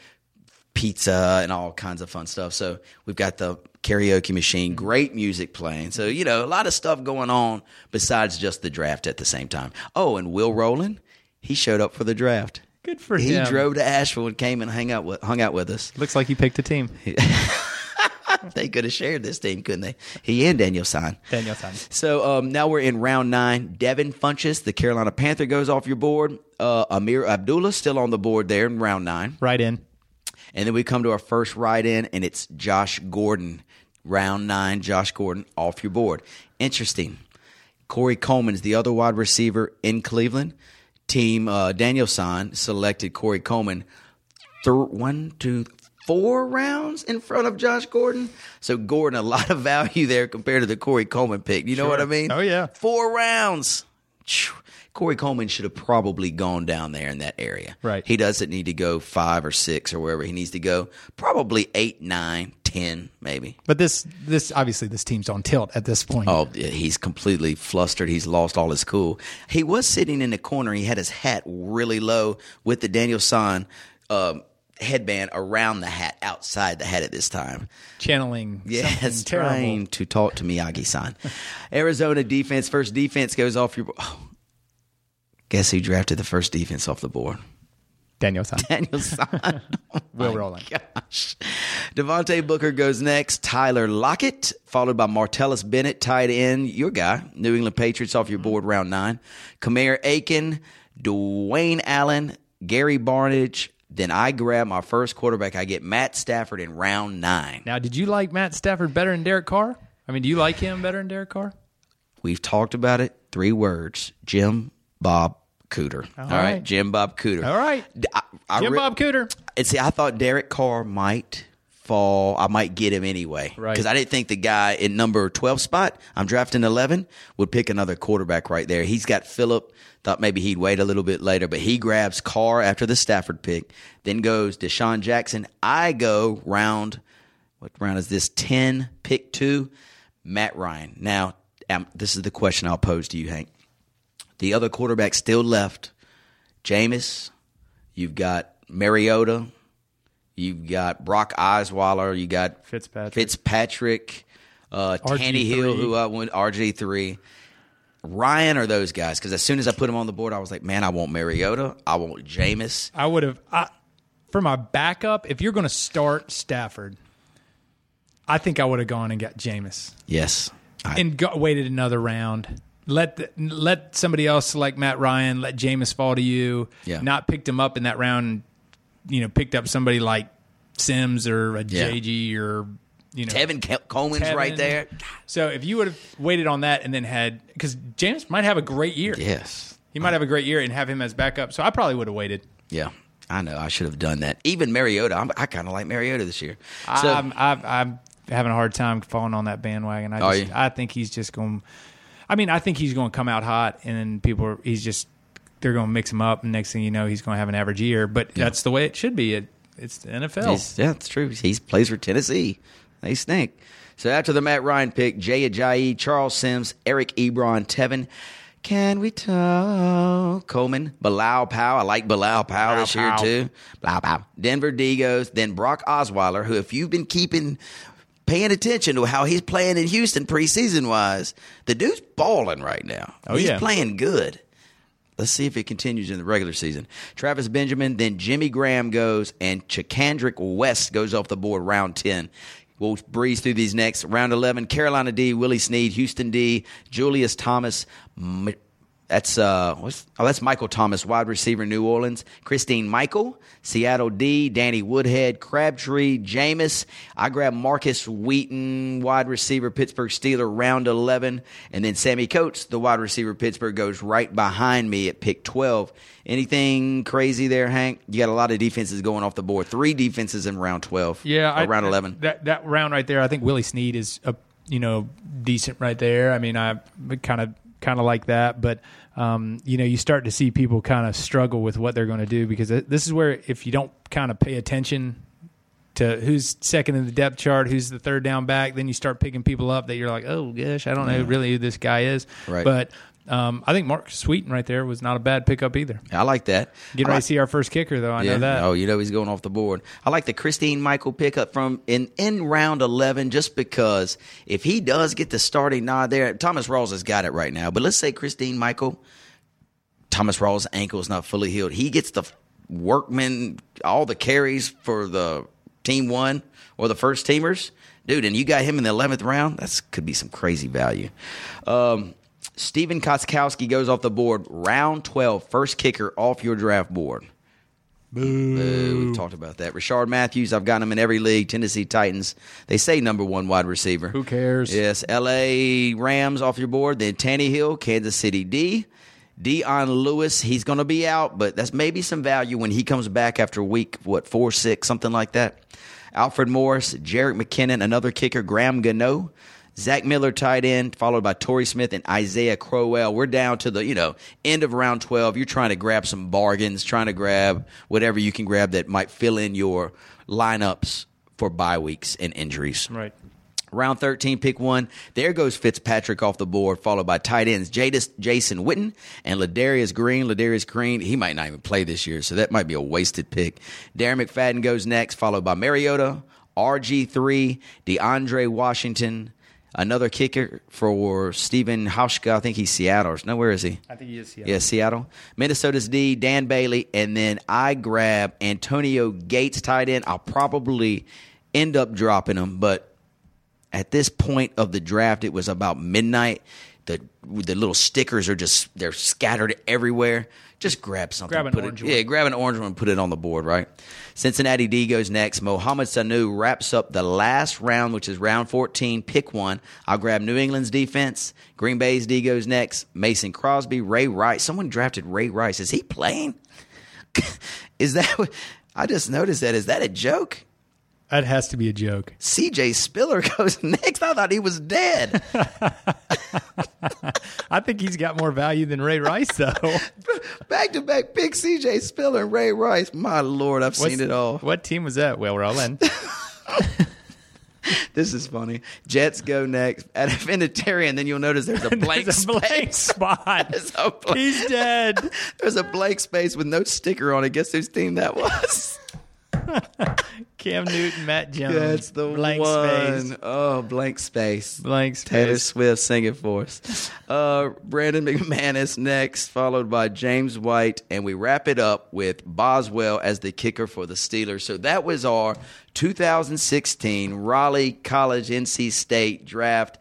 pizza and all kinds of fun stuff. So we've got the karaoke machine, great music playing. So you know, a lot of stuff going on besides just the draft at the same time. Oh, and Will Rowland, he showed up for the draft. Good for he him. He drove to Asheville and came and hung out with hung out with us. Looks like he picked a team. They could have shared this team, couldn't they? He and Daniel Sign. Daniel San. So um, now we're in round nine. Devin Funchess, the Carolina Panther, goes off your board. Uh, Ameer Abdullah still on the board there in round nine. Right in. And then we come to our first ride in, and it's Josh Gordon. Round nine, Josh Gordon off your board. Interesting. Corey Coleman is the other wide receiver in Cleveland. Team uh, Daniel San selected Corey Coleman th- one, two, four rounds in front of Josh Gordon. So Gordon, a lot of value there compared to the Corey Coleman pick. You know what I mean? Oh, yeah. Four rounds. Corey Coleman should have probably gone down there in that area. Right. He doesn't need to go five or six or wherever he needs to go. Probably eight, nine, ten, maybe. But this, this obviously, this team's on tilt at this point. Oh, he's completely flustered. He's lost all his cool. He was sitting in the corner. He had his hat really low with the Daniel San um, headband around the hat, outside the hat at this time. Channeling. Yes, trying to talk to Miyagi san. Arizona defense, first defense goes off your. Oh, guess who drafted the first defense off the board? Daniel San. Daniel San. Oh Will Rowland. Gosh. Devontae Booker goes next. Tyler Lockett, followed by Martellus Bennett, tight end, your guy, New England Patriots off your mm-hmm. board, round nine. Kamar Aiken, Dwayne Allen, Gary Barnidge. Then I grab my first quarterback. I get Matt Stafford in round nine. Now, did you like Matt Stafford better than Derek Carr? I mean, do you like him better than Derek Carr? We've talked about it. Three words: Jim Bob Cooter. All right. right. Jim Bob Cooter. All right. I, I Jim re- Bob Cooter. And see, I thought Derek Carr might fall. I might get him anyway. Right. Because I didn't think the guy in number 12 spot, I'm drafting 11, would pick another quarterback right there. He's got Philip. Thought maybe he'd wait a little bit later, but he grabs Carr after the Stafford pick. Then goes DeSean Jackson. I go round, what round is this? 10, pick two, Matt Ryan. Now, um, this is the question I'll pose to you, Hank. The other quarterback still left, Jameis. You've got Mariota. You've got Brock Osweiler. You got Fitzpatrick. Fitzpatrick, uh, RG3. Tannehill, who I went RG three. Ryan are those guys because as soon as I put them on the board, I was like, man, I want Mariota. I want Jameis. I would have I, for my backup. If you're going to start Stafford, I think I would have gone and got Jameis Yes. I, and got, waited another round. Let the, let somebody else like Matt Ryan let Jameis fall to you. Yeah. Not picked him up in that round. You know, picked up somebody like Sims or a Yeah. JG or you know Tevin Ke- Coleman's right there. So if you would have waited on that and then had because James might have a great year. Yes. He might have a great year and have him as backup. So I probably would have waited. Yeah. I know. I should have done that. Even Mariota. I'm, I kind of like Mariota this year. So, I'm, I'm, I'm having a hard time falling on that bandwagon. I just? I think he's just going. I mean, I think he's going to come out hot, and then people, are, he's just they're going to mix him up, and next thing you know, he's going to have an average year. But that's the way it should be. It, it's the NFL. He's- yeah, it's true. He plays for Tennessee. They stink. So after the Matt Ryan pick, Jay Ajayi, Charles Sims, Eric Ebron, Tevin. Can we talk? Coleman, Bilal Powell. I like Bilal Powell this year Powell. too. Bilal Powell. Denver Degos. Then Brock Osweiler, who, if you've been keeping, paying attention to how he's playing in Houston preseason wise, the dude's balling right now. Oh, he's yeah. playing good. Let's see if it continues in the regular season. Travis Benjamin, then Jimmy Graham goes, and Charcandrick West goes off the board round 10. We'll breeze through these next. Round 11, Carolina D, Willie Snead, Houston D, Julius Thomas. That's uh, what's, oh, that's Michael Thomas, wide receiver, New Orleans. Christine Michael, Seattle D, Danny Woodhead, Crabtree, Jameis. I grab Markus Wheaton, wide receiver, Pittsburgh Steeler, round 11. And then Sammy Coates, the wide receiver, Pittsburgh, goes right behind me at pick 12. Anything crazy there, Hank? You got a lot of defenses going off the board. Three defenses in round 12. Yeah, I- round 11. That that round right there, I think Willie Snead is a you know decent right there. I mean, I kind of kind of like that, but um, you know, you start to see people kind of struggle with what they're going to do because this is where if you don't kind of pay attention to who's second in the depth chart, who's the third down back, then you start picking people up that you're like, oh gosh, I don't know really who this guy is. Right. But um, I think Markus Wheaton right there was not a bad pickup either. I like that. Getting I ready to see our first kicker though. I know that. Oh, you know he's going off the board. I like the Christine Michael pickup from in in round eleven, just because if he does get the starting nod there, Thomas Rawls has got it right now. But let's say Christine Michael, Thomas Rawls' ankle is not fully healed. He gets the workman, all the carries for the team one or the first teamers, dude. And you got him in the eleventh round. That's could be some crazy value. Um, Stephen Gostkowski goes off the board, round 12, first kicker off your draft board. Boo. We've talked about that. Rishard Matthews, I've got him in every league. Tennessee Titans, they say number one wide receiver. Who cares? Yes. L.A. Rams off your board. Then Tannehill, Kansas City D. Dion Lewis, he's going to be out, but that's maybe some value when he comes back after week, what, four, six, something like that. Alfred Morris, Jerick McKinnon, another kicker, Graham Gano. Zach Miller, tight end, followed by Torrey Smith and Isaiah Crowell. We're down to the you know end of round twelve. You're trying to grab some bargains, trying to grab whatever you can grab that might fill in your lineups for bye weeks and injuries. Right. Round 13, pick one. There goes Fitzpatrick off the board, followed by tight ends Jadis, Jason Witten and Ladarius Green. Ladarius Green, he might not even play this year, so that might be a wasted pick. Darren McFadden goes next, followed by Mariota, RG3, DeAndre Washington, another kicker for Steven Hauschka. I think he's Seattle. No, where is he? I think he is. Seattle. Yeah, Seattle. Minnesota's D, Dan Bailey, and then I grab Antonio Gates, tight end. I'll probably end up dropping him, but at this point of the draft, it was about midnight. The the little stickers are just they're scattered everywhere. Just grab something. Grab an put orange it, one. Yeah, grab an orange one and put it on the board, right? Cincinnati D goes next. Mohamed Sanu wraps up the last round, which is round 14. Pick one. I'll grab New England's defense. Green Bay's D goes next. Mason Crosby, Ray Rice. Someone drafted Ray Rice. Is he playing? is that? I just noticed that. Is that a joke? That has to be a joke. CJ Spiller goes next. I thought he was dead. I think he's got more value than Ray Rice, though. back to back pick CJ Spiller and Ray Rice. My lord, I've What's- seen it all. What team was that? Well, rolling. This is funny. Jets go next. At Vinatieri, then you'll notice there's a blank There's a blank spot. There's a blank- He's dead. There's a blank space with no sticker on it. Guess whose team that was? Cam Newton, Matt Jones. That's the blank one. space. Oh, blank space. Blank space. Taylor. Swift singing for us. Uh, Brandon McManus next, followed by James White, and we wrap it up with Boswell as the kicker for the Steelers. So that was our 2016 Raleigh College NC State draft.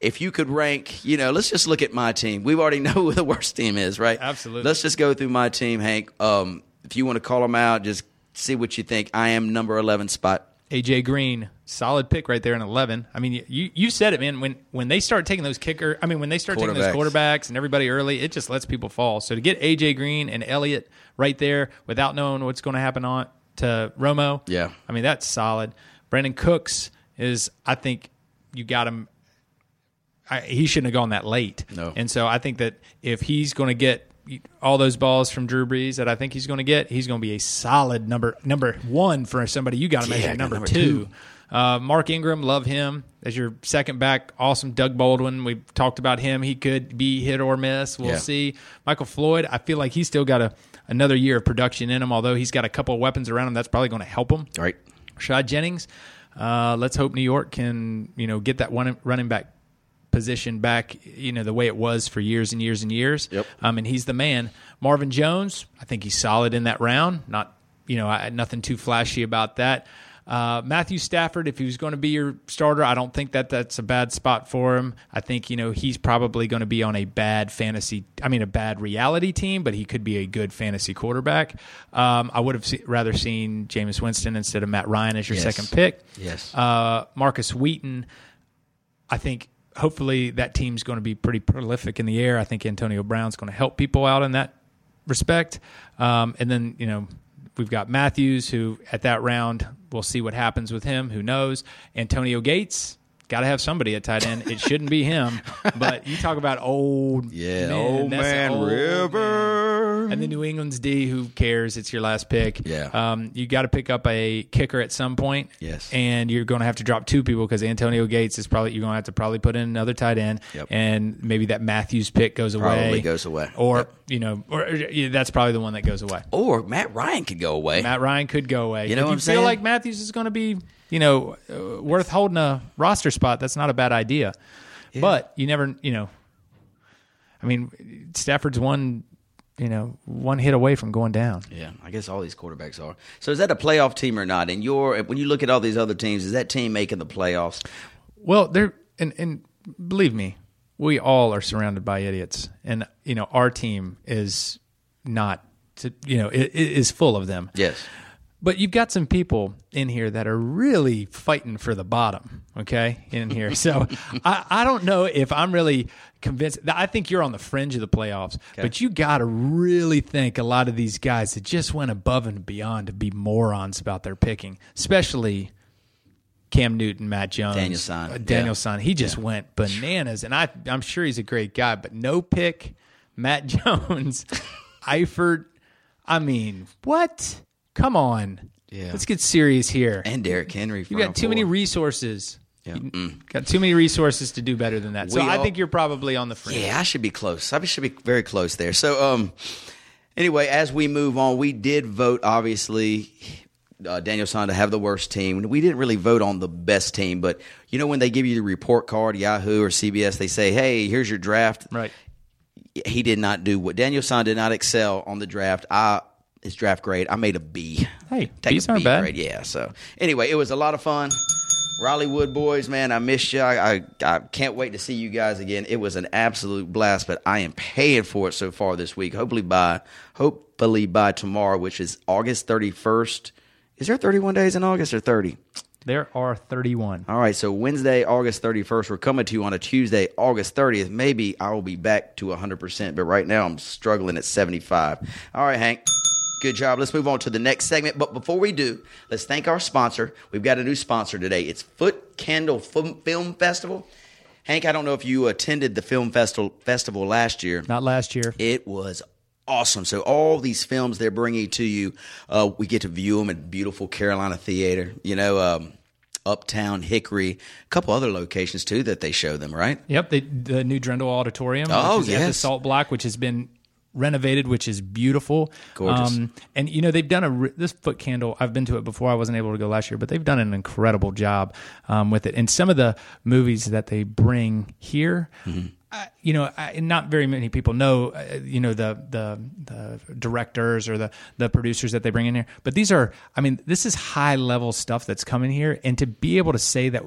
If you could rank, you know, let's just look at my team. We already know who the worst team is, right? Absolutely. Let's just go through my team, Hank. Um, if you want to call them out, just see what you think. I am number 11 spot. AJ Green, solid pick right there in eleven. I mean, you you said it, man. When when they start taking those kicker, I mean, when they start taking those Quarterbacks. quarterbacks and everybody early, it just lets people fall. So to get AJ Green and Elliott right there without knowing what's going to happen on to Romo, Yeah. I mean that's solid. Brandin Cooks is, I think, you got him. I, he shouldn't have gone that late. No. And so I think that if he's going to get all those balls from Drew Brees that I think he's going to get, he's going to be a solid number number one for somebody you got to Yeah, measure I number, number two. two. Uh, Mark Ingram, love him as your second back. Awesome. Doug Baldwin, we talked about him. He could be hit or miss. We'll Yeah. see. Michael Floyd, I feel like he's still got a another year of production in him. Although he's got a couple of weapons around him, that's probably going to help him. Right. Rashad Jennings. Uh, let's hope New York can you know get that one running back position back, you know, the way it was for years and years and years. Yep. Um, and he's the man. Marvin Jones, I think he's solid in that round. Not you know I, nothing too flashy about that. Uh, Matthew Stafford, if he was going to be your starter, I don't think that that's a bad spot for him. I think you know he's probably going to be on a bad fantasy, I mean a bad reality team, but he could be a good fantasy quarterback. Um, I would have se- rather seen Jameis Winston instead of Matt Ryan as your Yes. second pick. Yes. Uh, Markus Wheaton, I think hopefully that team's going to be pretty prolific in the air. I think Antonio Brown's going to help people out in that respect. Um, and then, you know, we've got Matthews, who at that round, we'll see what happens with him. Who knows? Antonio Gates. Got to have somebody at tight end. It shouldn't be him, but you talk about old, Yeah, man, old man old River. and the New England's D, who cares? It's your last pick. Yeah. Um, you got to pick up a kicker at some point. Yes. And you're going to have to drop two people because Antonio Gates is probably you're going to have to probably put in another tight end. Yep. And maybe that Matthews pick goes away. Probably goes away. Or Yep. you know, or yeah, that's probably the one that goes away. Or Matt Ryan could go away. Matt Ryan could go away. You know if what you I'm feel saying? like Matthews is going to be, you know, uh, worth holding a roster spot, that's not a bad idea. But you never, you know, I mean, Stafford's one, you know, one hit away from going down. Yeah, I guess all these quarterbacks are. So is that a playoff team or not? And your when you look at all these other teams, is that team making the playoffs? Well, there and and believe me, we all are surrounded by idiots, and you know our team is not. To, you know, it, it is full of them. Yes. But you've got some people in here that are really fighting for the bottom, okay, in here. So I, I don't know if I'm really convinced. I think you're on the fringe of the playoffs, but you got to really think a lot of these guys that just went above and beyond to be morons about their picking, especially Cam Newton, Matt Jones, Danielson. uh, Daniel Yeah. Son. He just went bananas, and I, I'm sure he's a great guy, but no pick, Matt Jones, Eifert. I mean, what? Come on. Yeah. Let's get serious here. And Derrick Henry. You got too many resources. Yeah. You got too many resources to do better than that. So We I all- think you're probably on the fringe. Yeah, I should be close. I should be very close there. So, um, anyway, as we move on, we did vote obviously uh, Daniel to have the worst team. We didn't really vote on the best team, but you know when they give you the report card, Yahoo or CBS, they say, "Hey, here's your draft." Right. He did not do what Daniel Son did not excel on the draft. I Is draft grade? I made a B. Hey, Take B's a aren't B bad. grade. Yeah. So anyway, it was a lot of fun. Raleigh Wood boys, man, I missed you. I, I I can't wait to see you guys again. It was an absolute blast, but I am paying for it so far this week. Hopefully by hopefully by tomorrow, which is August thirty first. Is there thirty one days in August or thirty? There are 31. All right, so Wednesday, August 31st, we're coming to you on a Tuesday, August 30th. Maybe I will be back to 100%, but right now I'm struggling at 75. All right, Hank. Good job. Let's move on to the next segment. But before we do, let's thank our sponsor. We've got a new sponsor today. It's Foot Candle Film Film Festival. Hank, I don't know if you attended the film festival festival last year. Not last year. It was awesome. So all these films they're bringing to you, uh, we get to view them at beautiful Carolina Theater. You know, um, Uptown, Hickory, a couple other locations too that they show them. Right? Yep, the, the new Drendel Auditorium. Oh, at the yes. Salt Block, which has been renovated, which is beautiful, Gorgeous. and you know they've done a re- this foot candle. I've been to it before. I wasn't able to go last year, but they've done an incredible job um, with it. And some of the movies that they bring here. Mm-hmm. You know, I, not very many people know. Uh, you know the the the directors or the the producers that they bring in here. But these are, I mean, this is high level stuff that's coming here, and to be able to say that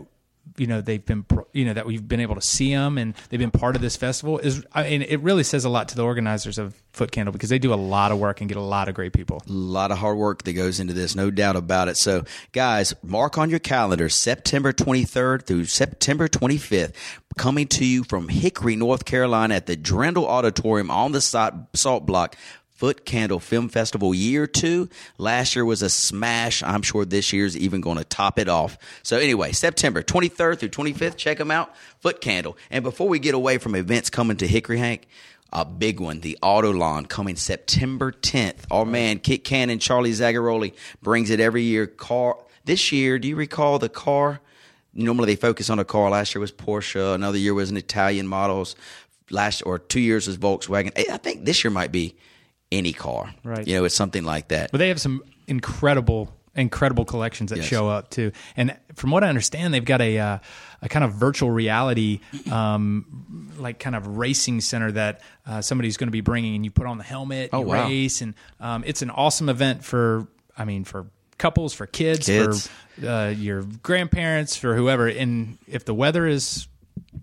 you know they've been you know that we've been able to see them and they've been part of this festival is I mean it really says a lot to the organizers of Foot Candle because they do a lot of work and get a lot of great people. A lot of hard work that goes into this, no doubt about it. So, guys, mark on your calendar September 23rd through September 25th, coming to you from Hickory, North Carolina at the Drendel Auditorium on the Salt Salt Block. Foot Candle Film Festival year two. Last year was a smash. I'm sure this year's even going to top it off. So anyway, September 23rd through 25th, check them out. Foot Candle. And before we get away from events coming to Hickory Hank, a big one, the Autolawn coming September 10th. Our man Kit Cannon, Charlie Zagaroli brings it every year. Car this year, do you recall the car? Normally they focus on a car. Last year was Porsche. Another year was an Italian models. Last or two years was Volkswagen. I think this year might be any car. Right. You know, it's something like that. But they have some incredible incredible collections that Yes. show up too. And from what I understand, they've got a uh, a kind of virtual reality um, like kind of racing center that uh, somebody's going to be bringing, and you put on the helmet, Oh, you wow. race, and um, it's an awesome event for I mean for couples, for kids, Kids. for uh, your grandparents, for whoever. And if the weather is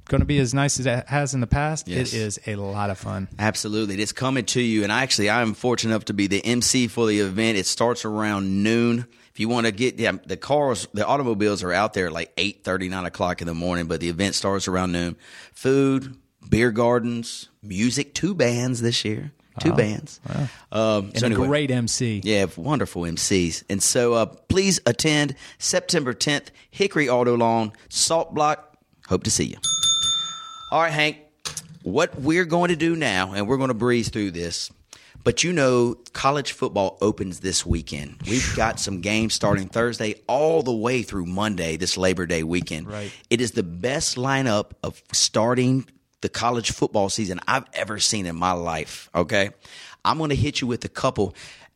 going to be as nice as it has in the past, Yes. it is a lot of fun. Absolutely. It's coming to you. And actually, I'm fortunate enough to be the MC for the event. It starts around noon. If you want to get yeah, the cars, the automobiles are out there at like 8 9 o'clock in the morning, but the event starts around noon. Food, beer gardens, music, two bands this year. Two bands. Um, And so a anyway. great MC. Yeah, wonderful MCs. And so uh, please attend September 10th, Hickory Auto Lawn, Salt Block. Hope to see you. All right, Hank, what we're going to do now, and we're going to breeze through this, but you know, college football opens this weekend. We've got some games starting Thursday all the way through Monday, this Labor Day weekend. Right. It is the best lineup of starting the college football season I've ever seen in my life. Okay. I'm going to hit you with a couple.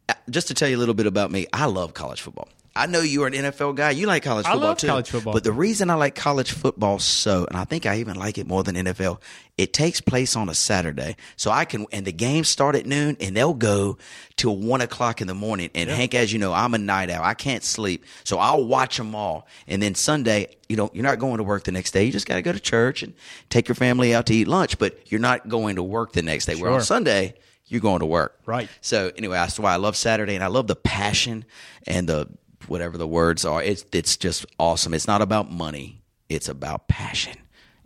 Uh, Just to tell you a little bit about me, I love college football. I know you're an NFL guy. You like college football I love too. college football. But the reason I like college football so, and I think I even like it more than NFL, it takes place on a Saturday. So I can, and the games start at noon and they'll go till one o'clock in the morning. And Hank, as you know, I'm a night owl. I can't sleep. So I'll watch them all. And then Sunday, you know, you're not going to work the next day. You just got to go to church and take your family out to eat lunch, but you're not going to work the next day. Where on Sunday, you're going to work. Right. So anyway, that's why I love Saturday, and I love the passion and the whatever the words are. It's it's just awesome. It's not about money. It's about passion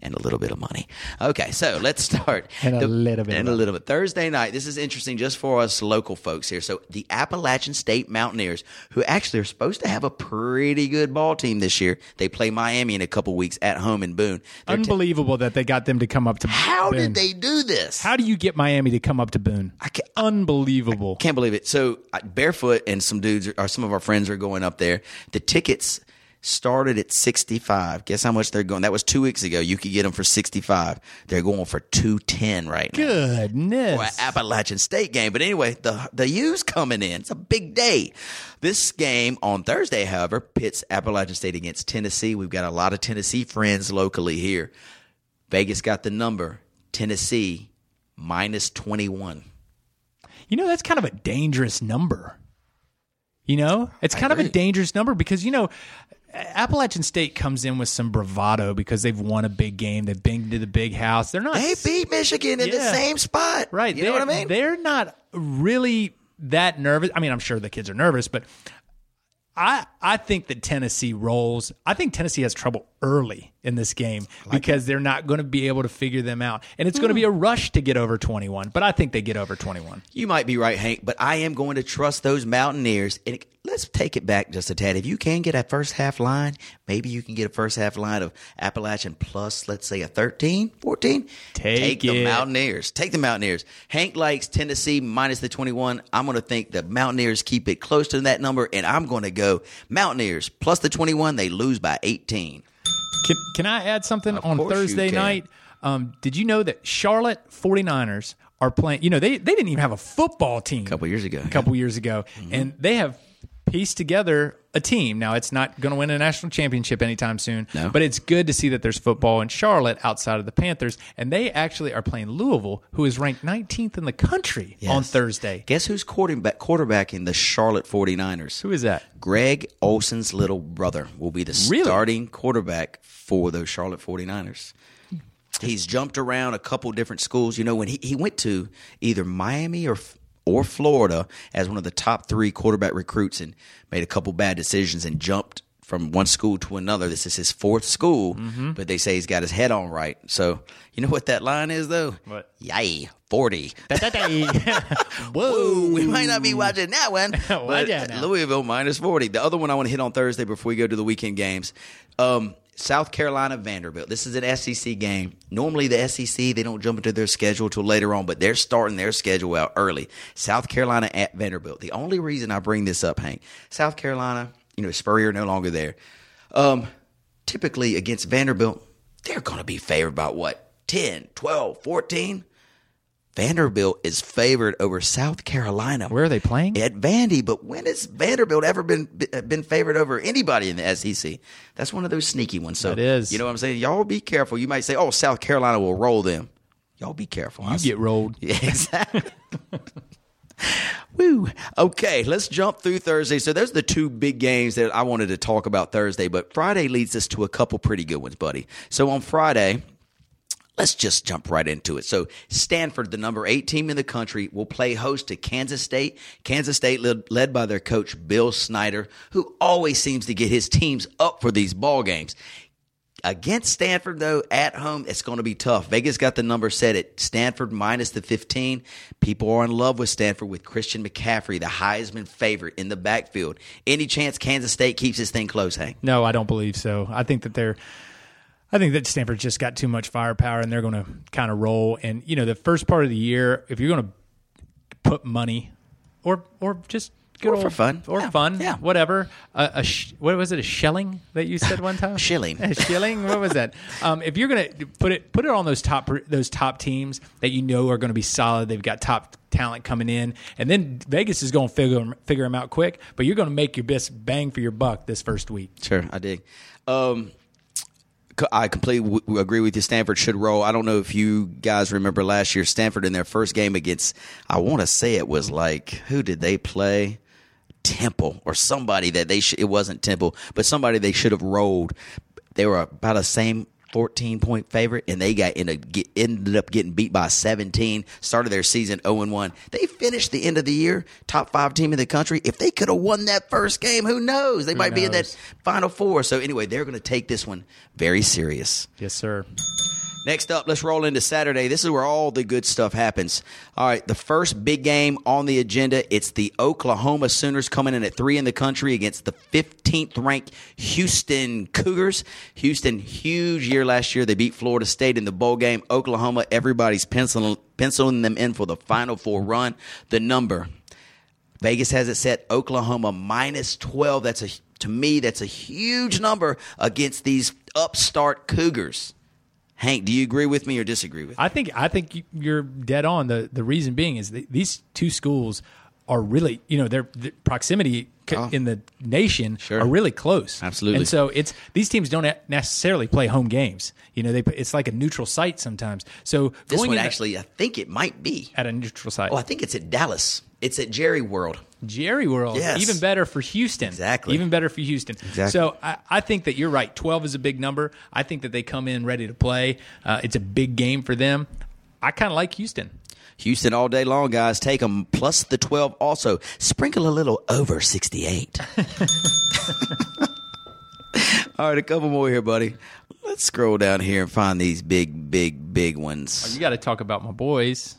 and a little bit of money. Okay, so let's start. And a little bit And a little bit. Thursday night. This is interesting just for us local folks here. So the Appalachian State Mountaineers, who actually are supposed to have a pretty good ball team this year, they play Miami in a couple weeks at home in Boone. They're Unbelievable that they got them to come up to Boone. How Boone. did they do this? How do you get Miami to come up to Boone? I can't, Unbelievable. Can't believe it. So I- barefoot and some dudes, are, or some of our friends, are going up there. The tickets started at sixty five. Guess how much they're going? That was two weeks ago. You could get them for sixty five. They're going for two ten right now. Goodness. For an Appalachian State game. But anyway, the the U's coming in. It's a big day. This game on Thursday, however, pits Appalachian State against Tennessee. We've got a lot of Tennessee friends locally here. Vegas got the number. Tennessee minus twenty one. You know, that's kind of a dangerous number. You know, it's kind of a dangerous number because you know. Appalachian State comes in with some bravado because they've won a big game. They've been to the big house. They're not They beat Michigan in the same spot. Right. You know what I mean? They're not really that nervous. I mean, I'm sure the kids are nervous, but I I think that Tennessee rolls. I think Tennessee has trouble early in this game because they're not going to be able to figure them out. And it's going to hmm. be a rush to get over 21, but I think they get over 21. You might be right, Hank, but I am going to trust those Mountaineers. And let's take it back just a tad. If you can get a first half line, maybe you can get a first half line of Appalachian plus, let's say, a 13, 14. Take the. Mountaineers. Take the Mountaineers. Hank likes Tennessee minus the 21. I'm going to think the Mountaineers keep it close to that number, and I'm going to go Mountaineers plus the 21. They lose by 18. Can, can I add something on Thursday night? Um, did you know that Charlotte 49ers are playing? You know, they, they didn't even have a football team A couple years ago. a couple years ago, Mm-hmm. and they have pieced together a team. Now, it's not going to win a national championship anytime soon, No. but it's good to see that there's football in Charlotte outside of the Panthers, and they actually are playing Louisville, who is ranked 19th in the country on Thursday. Guess who's quarterback quarterbacking the Charlotte 49ers? Who is that? Greg Olsen's little brother will be the Really? starting quarterback for those Charlotte 49ers. He's jumped around a couple different schools. You know, when he, he went to either Miami or or Florida as one of the top three quarterback recruits and made a couple bad decisions and jumped from one school to another. This is his fourth school, Mm-hmm. but they say he's got his head on right. So you know what that line is though? What? Yay, 40. Whoa. We might not be watching that one. but. Louisville minus 40. The other one I want to hit on Thursday before we go to the weekend games. Um, South Carolina Vanderbilt. This is an SEC game. Normally, the SEC, they don't jump into their schedule till later on, but they're starting their schedule out early. South Carolina at Vanderbilt. The only reason I bring this up, Hank, South Carolina, you know, Spurrier no longer there. Um, typically against Vanderbilt, they're going to be favored by what? 10, 12, 14? Vanderbilt is favored over South Carolina. Where are they playing? At Vandy, but when has Vanderbilt ever been uh, been favored over anybody in the SEC? That's one of those sneaky ones. So It is. You know what I'm saying? Y'all be careful. You might say, "Oh, South Carolina will roll them." Y'all be careful. I You see- get rolled. yeah, exactly. Woo. Okay, let's jump through Thursday. So those are the two big games that I wanted to talk about Thursday, but Friday leads us to a couple pretty good ones, buddy. So on Friday, let's just jump right into it. So Stanford, the number eight team in the country, will play host to Kansas State. Kansas State led, by their coach Bill Snyder, who always seems to get his teams up for these ball games. Against Stanford, though, at home, it's going to be tough. Vegas got the number set at Stanford minus the 15. People are in love with Stanford with Christian McCaffrey, the Heisman favorite in the backfield. Any chance Kansas State keeps this thing close, Hank? No, I don't believe so. I think that they're. I think that Stanford just got too much firepower, and they're going to kind of roll. And you know, the first part of the year, if you're going to put money, or or just good Or old, for fun. or Yeah, fun, yeah. whatever. A, a sh- what was it? A shelling that you said one time? Shilling. A shilling. What was that? Um, if you're going to put it put it on those top those top teams that you know are going to be solid, they've got top talent coming in, and then Vegas is going to figure figure them out quick. But you're going to make your best bang for your buck this first week. Sure, I dig. Um, I completely w- agree with you. Stanford should roll. I don't know if you guys remember last year, Stanford in their first game against, I want to say it was like, who did they play? Temple or somebody that they it wasn't Temple, but somebody they should have rolled. They were about the same 14 point favorite and they got in a, get, ended up getting beat by 17 started their season 0 and 1 they finished the end of the year top five team in the country. If they could have won that first game who knows? They might be in that final four. So anyway they're going to take this one very serious. Yes, sir. Next up, let's roll into Saturday. This is where all the good stuff happens. All right, the first big game on the agenda, it's the Oklahoma Sooners coming in at 3 in the country against the 15th ranked Houston Cougars. Houston huge year last year. They beat Florida State in the bowl game. Oklahoma, everybody's penciling penciling them in for the final four run. The number Vegas has it set Oklahoma minus 12. That's a to me that's a huge number against these upstart Cougars. Hank, do you agree with me or disagree with me? I think I think you- you're dead on. The the reason being is that these two schools are really you know their, their proximity c- Oh. in the nation Sure. are really close. Absolutely. And so it's these teams don't necessarily play home games. You know, they it's like a neutral site sometimes. So This one actually, I think it might be. at a neutral site. Oh, I think it's at Dallas. It's at Jerry World. Jerry World, Yes. even better for Houston. Exactly. Even better for Houston. Exactly. So I, I think that you're right. 12 is a big number. I think that they come in ready to play. Uh, it's a big game for them. I kind of like Houston. Houston all day long, guys. Take them plus the 12 also. Sprinkle a little over 68. all right, a couple more here, buddy. Let's scroll down here and find these big, big, big ones. You got to talk about my boys.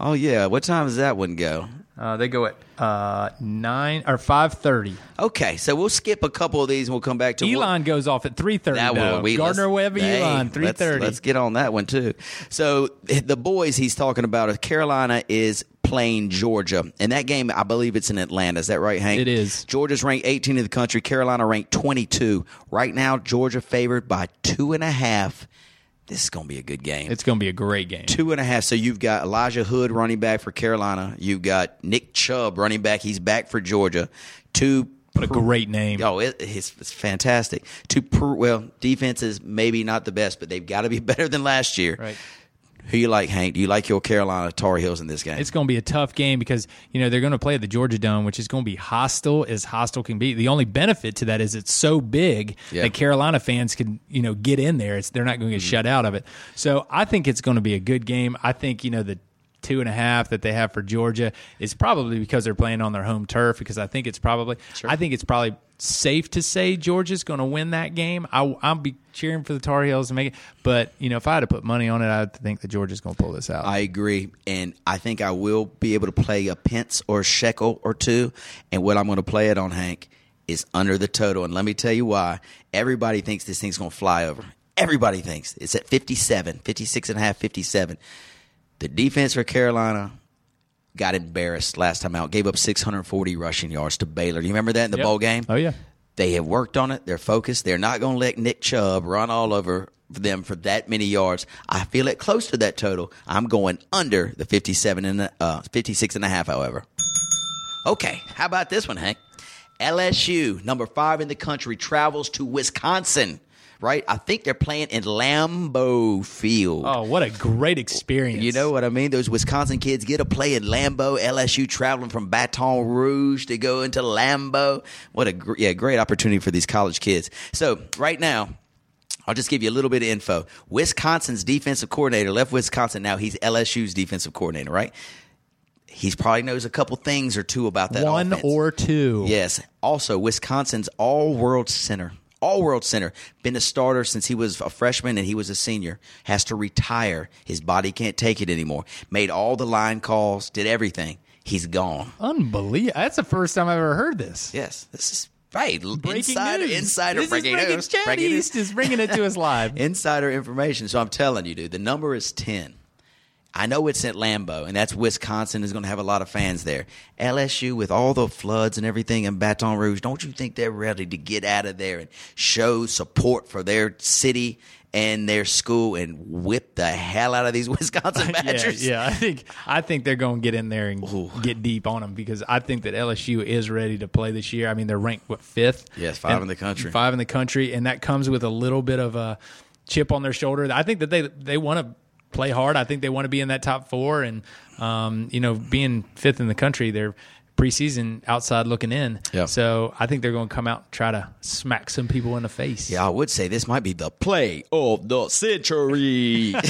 Oh, yeah. What time does that one go? Uh, they go at uh, nine or five thirty. Okay, so we'll skip a couple of these and we'll come back to Elon goes off at three thirty. That one, Gardner Webb, Elon, three let's- Let's get on that one too. So the boys he's talking about, Carolina is playing Georgia, and that game I believe it's in Atlanta. Is that right, Hank? It is. Georgia's ranked 18 in the country. Carolina ranked 22. Right now, Georgia favored by two and a half. This is going to be a good game. It's going to be a great game. Two and a half. So you've got Elijah Hood running back for Carolina. You've got Nick Chubb running back. He's back for Georgia. Two. What a great name. Oh, it, it's, it's fantastic. Two. Per, well, defenses maybe not the best, but they've got to be better than last year. Right. Who you like, Hank? Do you like your Carolina Tar Heels in this game? It's going to be a tough game because you know they're going to play at the Georgia Dome, which is going to be hostile as hostile can be. The only benefit to that is it's so big Yeah. that Carolina fans can you know get in there. It's they're not going to get Mm-hmm. shut out of it. So I think it's going to be a good game. I think you know the two and a half that they have for Georgia is probably because they're playing on their home turf. Because I think it's probably I think it's probably safe to say Georgia's going to win that game. I, I'll be cheering for the Tar Heels to make it, but you know if I had to put money on it, I think that Georgia's going to pull this out. I agree, and I think I will be able to play a pence or a shekel or two. And what I'm going to play it on, Hank, is under the total. And let me tell you why. Everybody thinks this thing's going to fly over. Everybody thinks it's at 57, 56 and a half, 57. The defense for Carolina got embarrassed last time out. Gave up 640 rushing yards to Baylor. Do you remember that in the Yep. bowl game? Oh yeah. They have worked on it. They're focused. They're not going to let Nick Chubb run all over them for that many yards. I feel it close to that total. I'm going under the 57 and uh, 56 and a half, however. Okay, how about this one, Hank? LSU, number five in the country, travels to Wisconsin. Right? I think they're playing in Lambeau Field. Oh, what a great experience! You know what I mean? Those Wisconsin kids get to play in Lambeau. LSU traveling from Baton Rouge to go into Lambeau. What a gr- yeah, great opportunity for these college kids. So right now, I'll just give you a little bit of info. Wisconsin's defensive coordinator left Wisconsin. Now he's LSU's defensive coordinator. Right? He's probably knows a couple things or two about that. one offense. or two. Yes. Also, Wisconsin's all world center, all world center, been a starter since he was a freshman and he was a senior, has to retire. His body can't take it anymore. Made all the line calls, did everything. He's gone. Unbelievable. That's the first time I've ever heard this. Yes. This is right. Breaking insider, news. insider this breaking is breaking, news. Chad Breaking news. East is bringing it to us live. Insider information. So I'm telling you, dude, the number is 10. I know it's at Lambeau, and that's Wisconsin is going to have a lot of fans there. LSU, with all the floods and everything in Baton Rouge, don't you think they're ready to get out of there and show support for their city and their school and whip the hell out of these Wisconsin Badgers? yeah. I think I think they're going to get in there and get deep on them because I think that LSU is ready to play this year. I mean, they're ranked what fifth? Yes, five And- in the country. Five in the country, and that comes with a little bit of a chip on their shoulder. I think that they they want to play hard. I think they want to be in that top four, and um, you know, being fifth in the country, they're preseason outside looking in. Yeah. So I think they're going to come out and try to smack some people in the face. Yeah, I would say this might be the play of the century.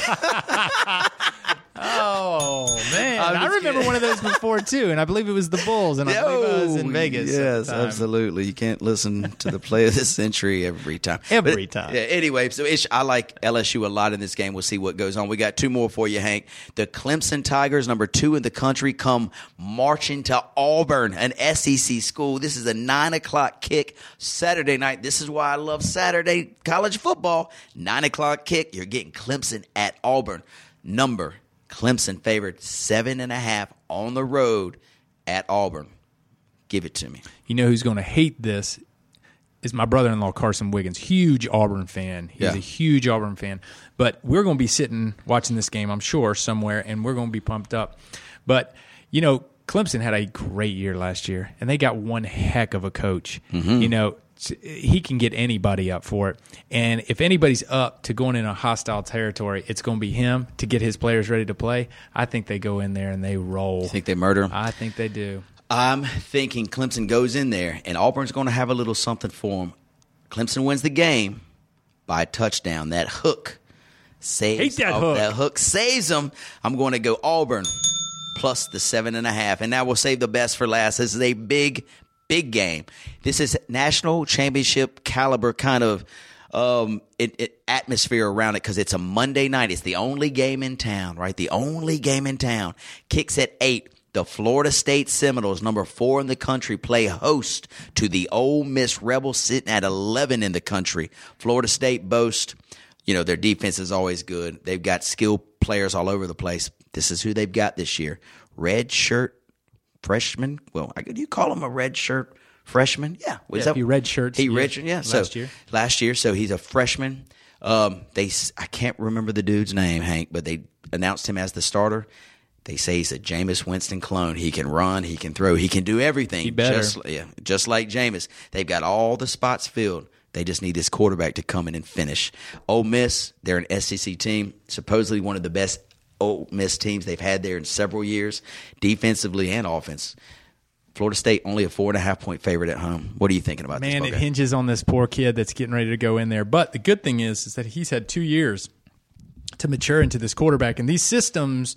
Oh man, I remember kidding. one of those before too, and I believe it was the Bulls, and I believe I was in Oh, Vegas. Yes, absolutely. You can't listen to the play of the century every time. Every But, time. Yeah, anyway, so Ish, I like LSU a lot in this game. We'll see what goes on. We got two more for you, Hank. The Clemson Tigers, number two in the country, come marching to Auburn, an SEC school. This is a nine o'clock kick Saturday night. This is why I love Saturday college football. Nine o'clock kick. You're getting Clemson at Auburn. Number Clemson favored seven and a half on the road at Auburn. Give it to me. You know who's going to hate this is my brother-in-law Carson Wiggins, huge Auburn fan. He's Yeah. a huge Auburn fan. But we're going to be sitting watching this game, I'm sure, somewhere, and we're going to be pumped up. But you know, Clemson had a great year last year, and they got one heck of a coach. Mm-hmm. You know, he can get anybody up for it. And if anybody's up to going in a hostile territory, it's going to be him to get his players ready to play. I think they go in there and they roll. You think they murder him? I think they do. I'm thinking Clemson goes in there and Auburn's going to have a little something for him. Clemson wins the game by a touchdown. That hook saves Hate that oh, hook. That hook saves them. I'm going to go Auburn plus the seven and a half, and now we'll save the best for last. This is a big, big game. This is national championship caliber kind of um, it, it, atmosphere around it because it's a Monday night. It's the only game in town, right? The only game in town. Kicks at eight. The Florida State Seminoles, number four in the country, play host to the Ole Miss Rebels, sitting at 11 in the country. Florida State boasts, you know, their defense is always good. They've got skilled players all over the place. This is who they've got this year. Red shirt freshman. Well, I could you call him a red shirt freshman? Yeah, was Yeah, he red shirts, He red shirt. Yeah, last so year. last year. So he's a freshman. Um, they I can't remember the dude's name, Hank, but they announced him as the starter. They say he's a Jameis Winston clone. He can run, he can throw, he can do everything. He better. Just, yeah, just like Jameis. They've got all the spots filled. They just need this quarterback to come in and finish. Ole Miss, they're an SEC team, supposedly one of the best Ole Miss teams they've had there in several years, defensively and offense. Florida State only a four and a half point favorite at home. What are you thinking about Man, this? it hinges on this poor kid that's getting ready to go in there. But the good thing is, is that he's had two years to mature into this quarterback, and these systems,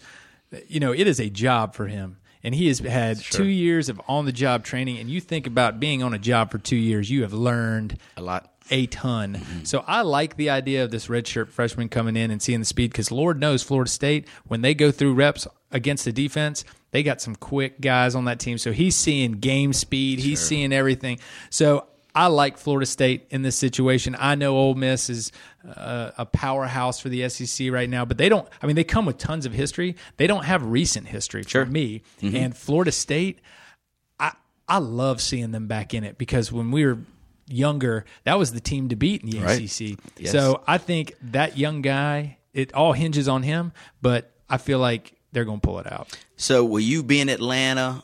you know, it is a job for him. And he has had two years of on the job training. And you think about being on a job for two years, you have learned A lot. A ton. So I like the idea of this redshirt freshman coming in and seeing the speed because Lord knows Florida State when they go through reps against the defense, they got some quick guys on that team. So he's seeing game speed, he's seeing everything. So I like Florida State in this situation. I know Ole Miss is uh, a powerhouse for the SEC right now, but they don't. I mean, they come with tons of history. They don't have recent history for me. And Florida State, I I love seeing them back in it because when we were younger, that was the team to beat in the Right. ACC. Yes. So I think that young guy, it all hinges on him. But I feel like they're going to pull it out. So will you be in Atlanta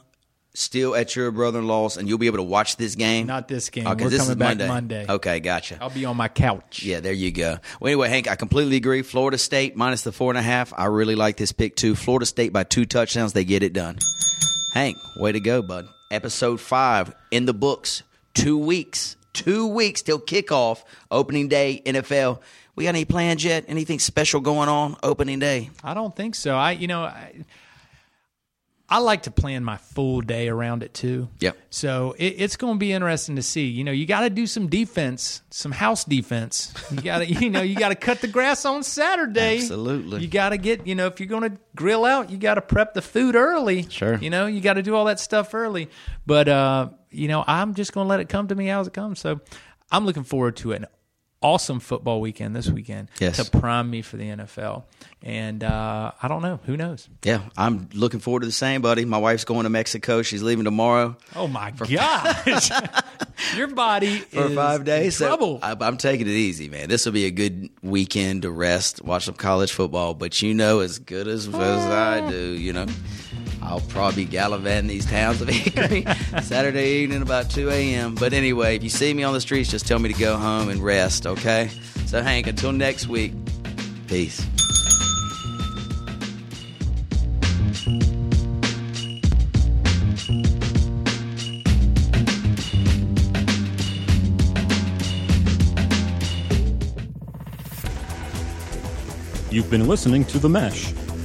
still at your brother in law's and you'll be able to watch this game? Not this game. Okay, We're this coming is back Monday. Monday. Okay, gotcha. I'll be on my couch. Yeah, there you go. Well, anyway, Hank, I completely agree. Florida State minus the four and a half. I really like this pick too. Florida State by two touchdowns. They get it done. Hank, way to go, bud. Episode five in the books. Two weeks. Two weeks till kickoff. Opening day, NFL. We got any plans yet? Anything special going on opening day? I don't think so. I, you know, I, I like to plan my full day around it too. Yep. So it, it's going to be interesting to see. You know, you got to do some defense, some house defense. You got to, you know, you got to cut the grass on Saturday. Absolutely. You got to get, you know, if you're going to grill out, you got to prep the food early. Sure. You know, you got to do all that stuff early. But uh, you know, I'm just going to let it come to me as it comes. So I'm looking forward to an awesome football weekend this weekend Yes. to prime me for the NFL. And uh, I don't know. Who knows? Yeah, I'm looking forward to the same, buddy. My wife's going to Mexico. She's leaving tomorrow. Oh my gosh! Your body for is five days. in trouble. So I, I'm taking it easy, man. This will be a good weekend to rest, watch some college football. But you know, as good as, as I do, you know, I'll probably be gallivanting these towns of Hickory Saturday evening about 2 a.m. But anyway, if you see me on the streets, just tell me to go home and rest, okay? So, Hank, until next week, peace. You've been listening to The Mesh,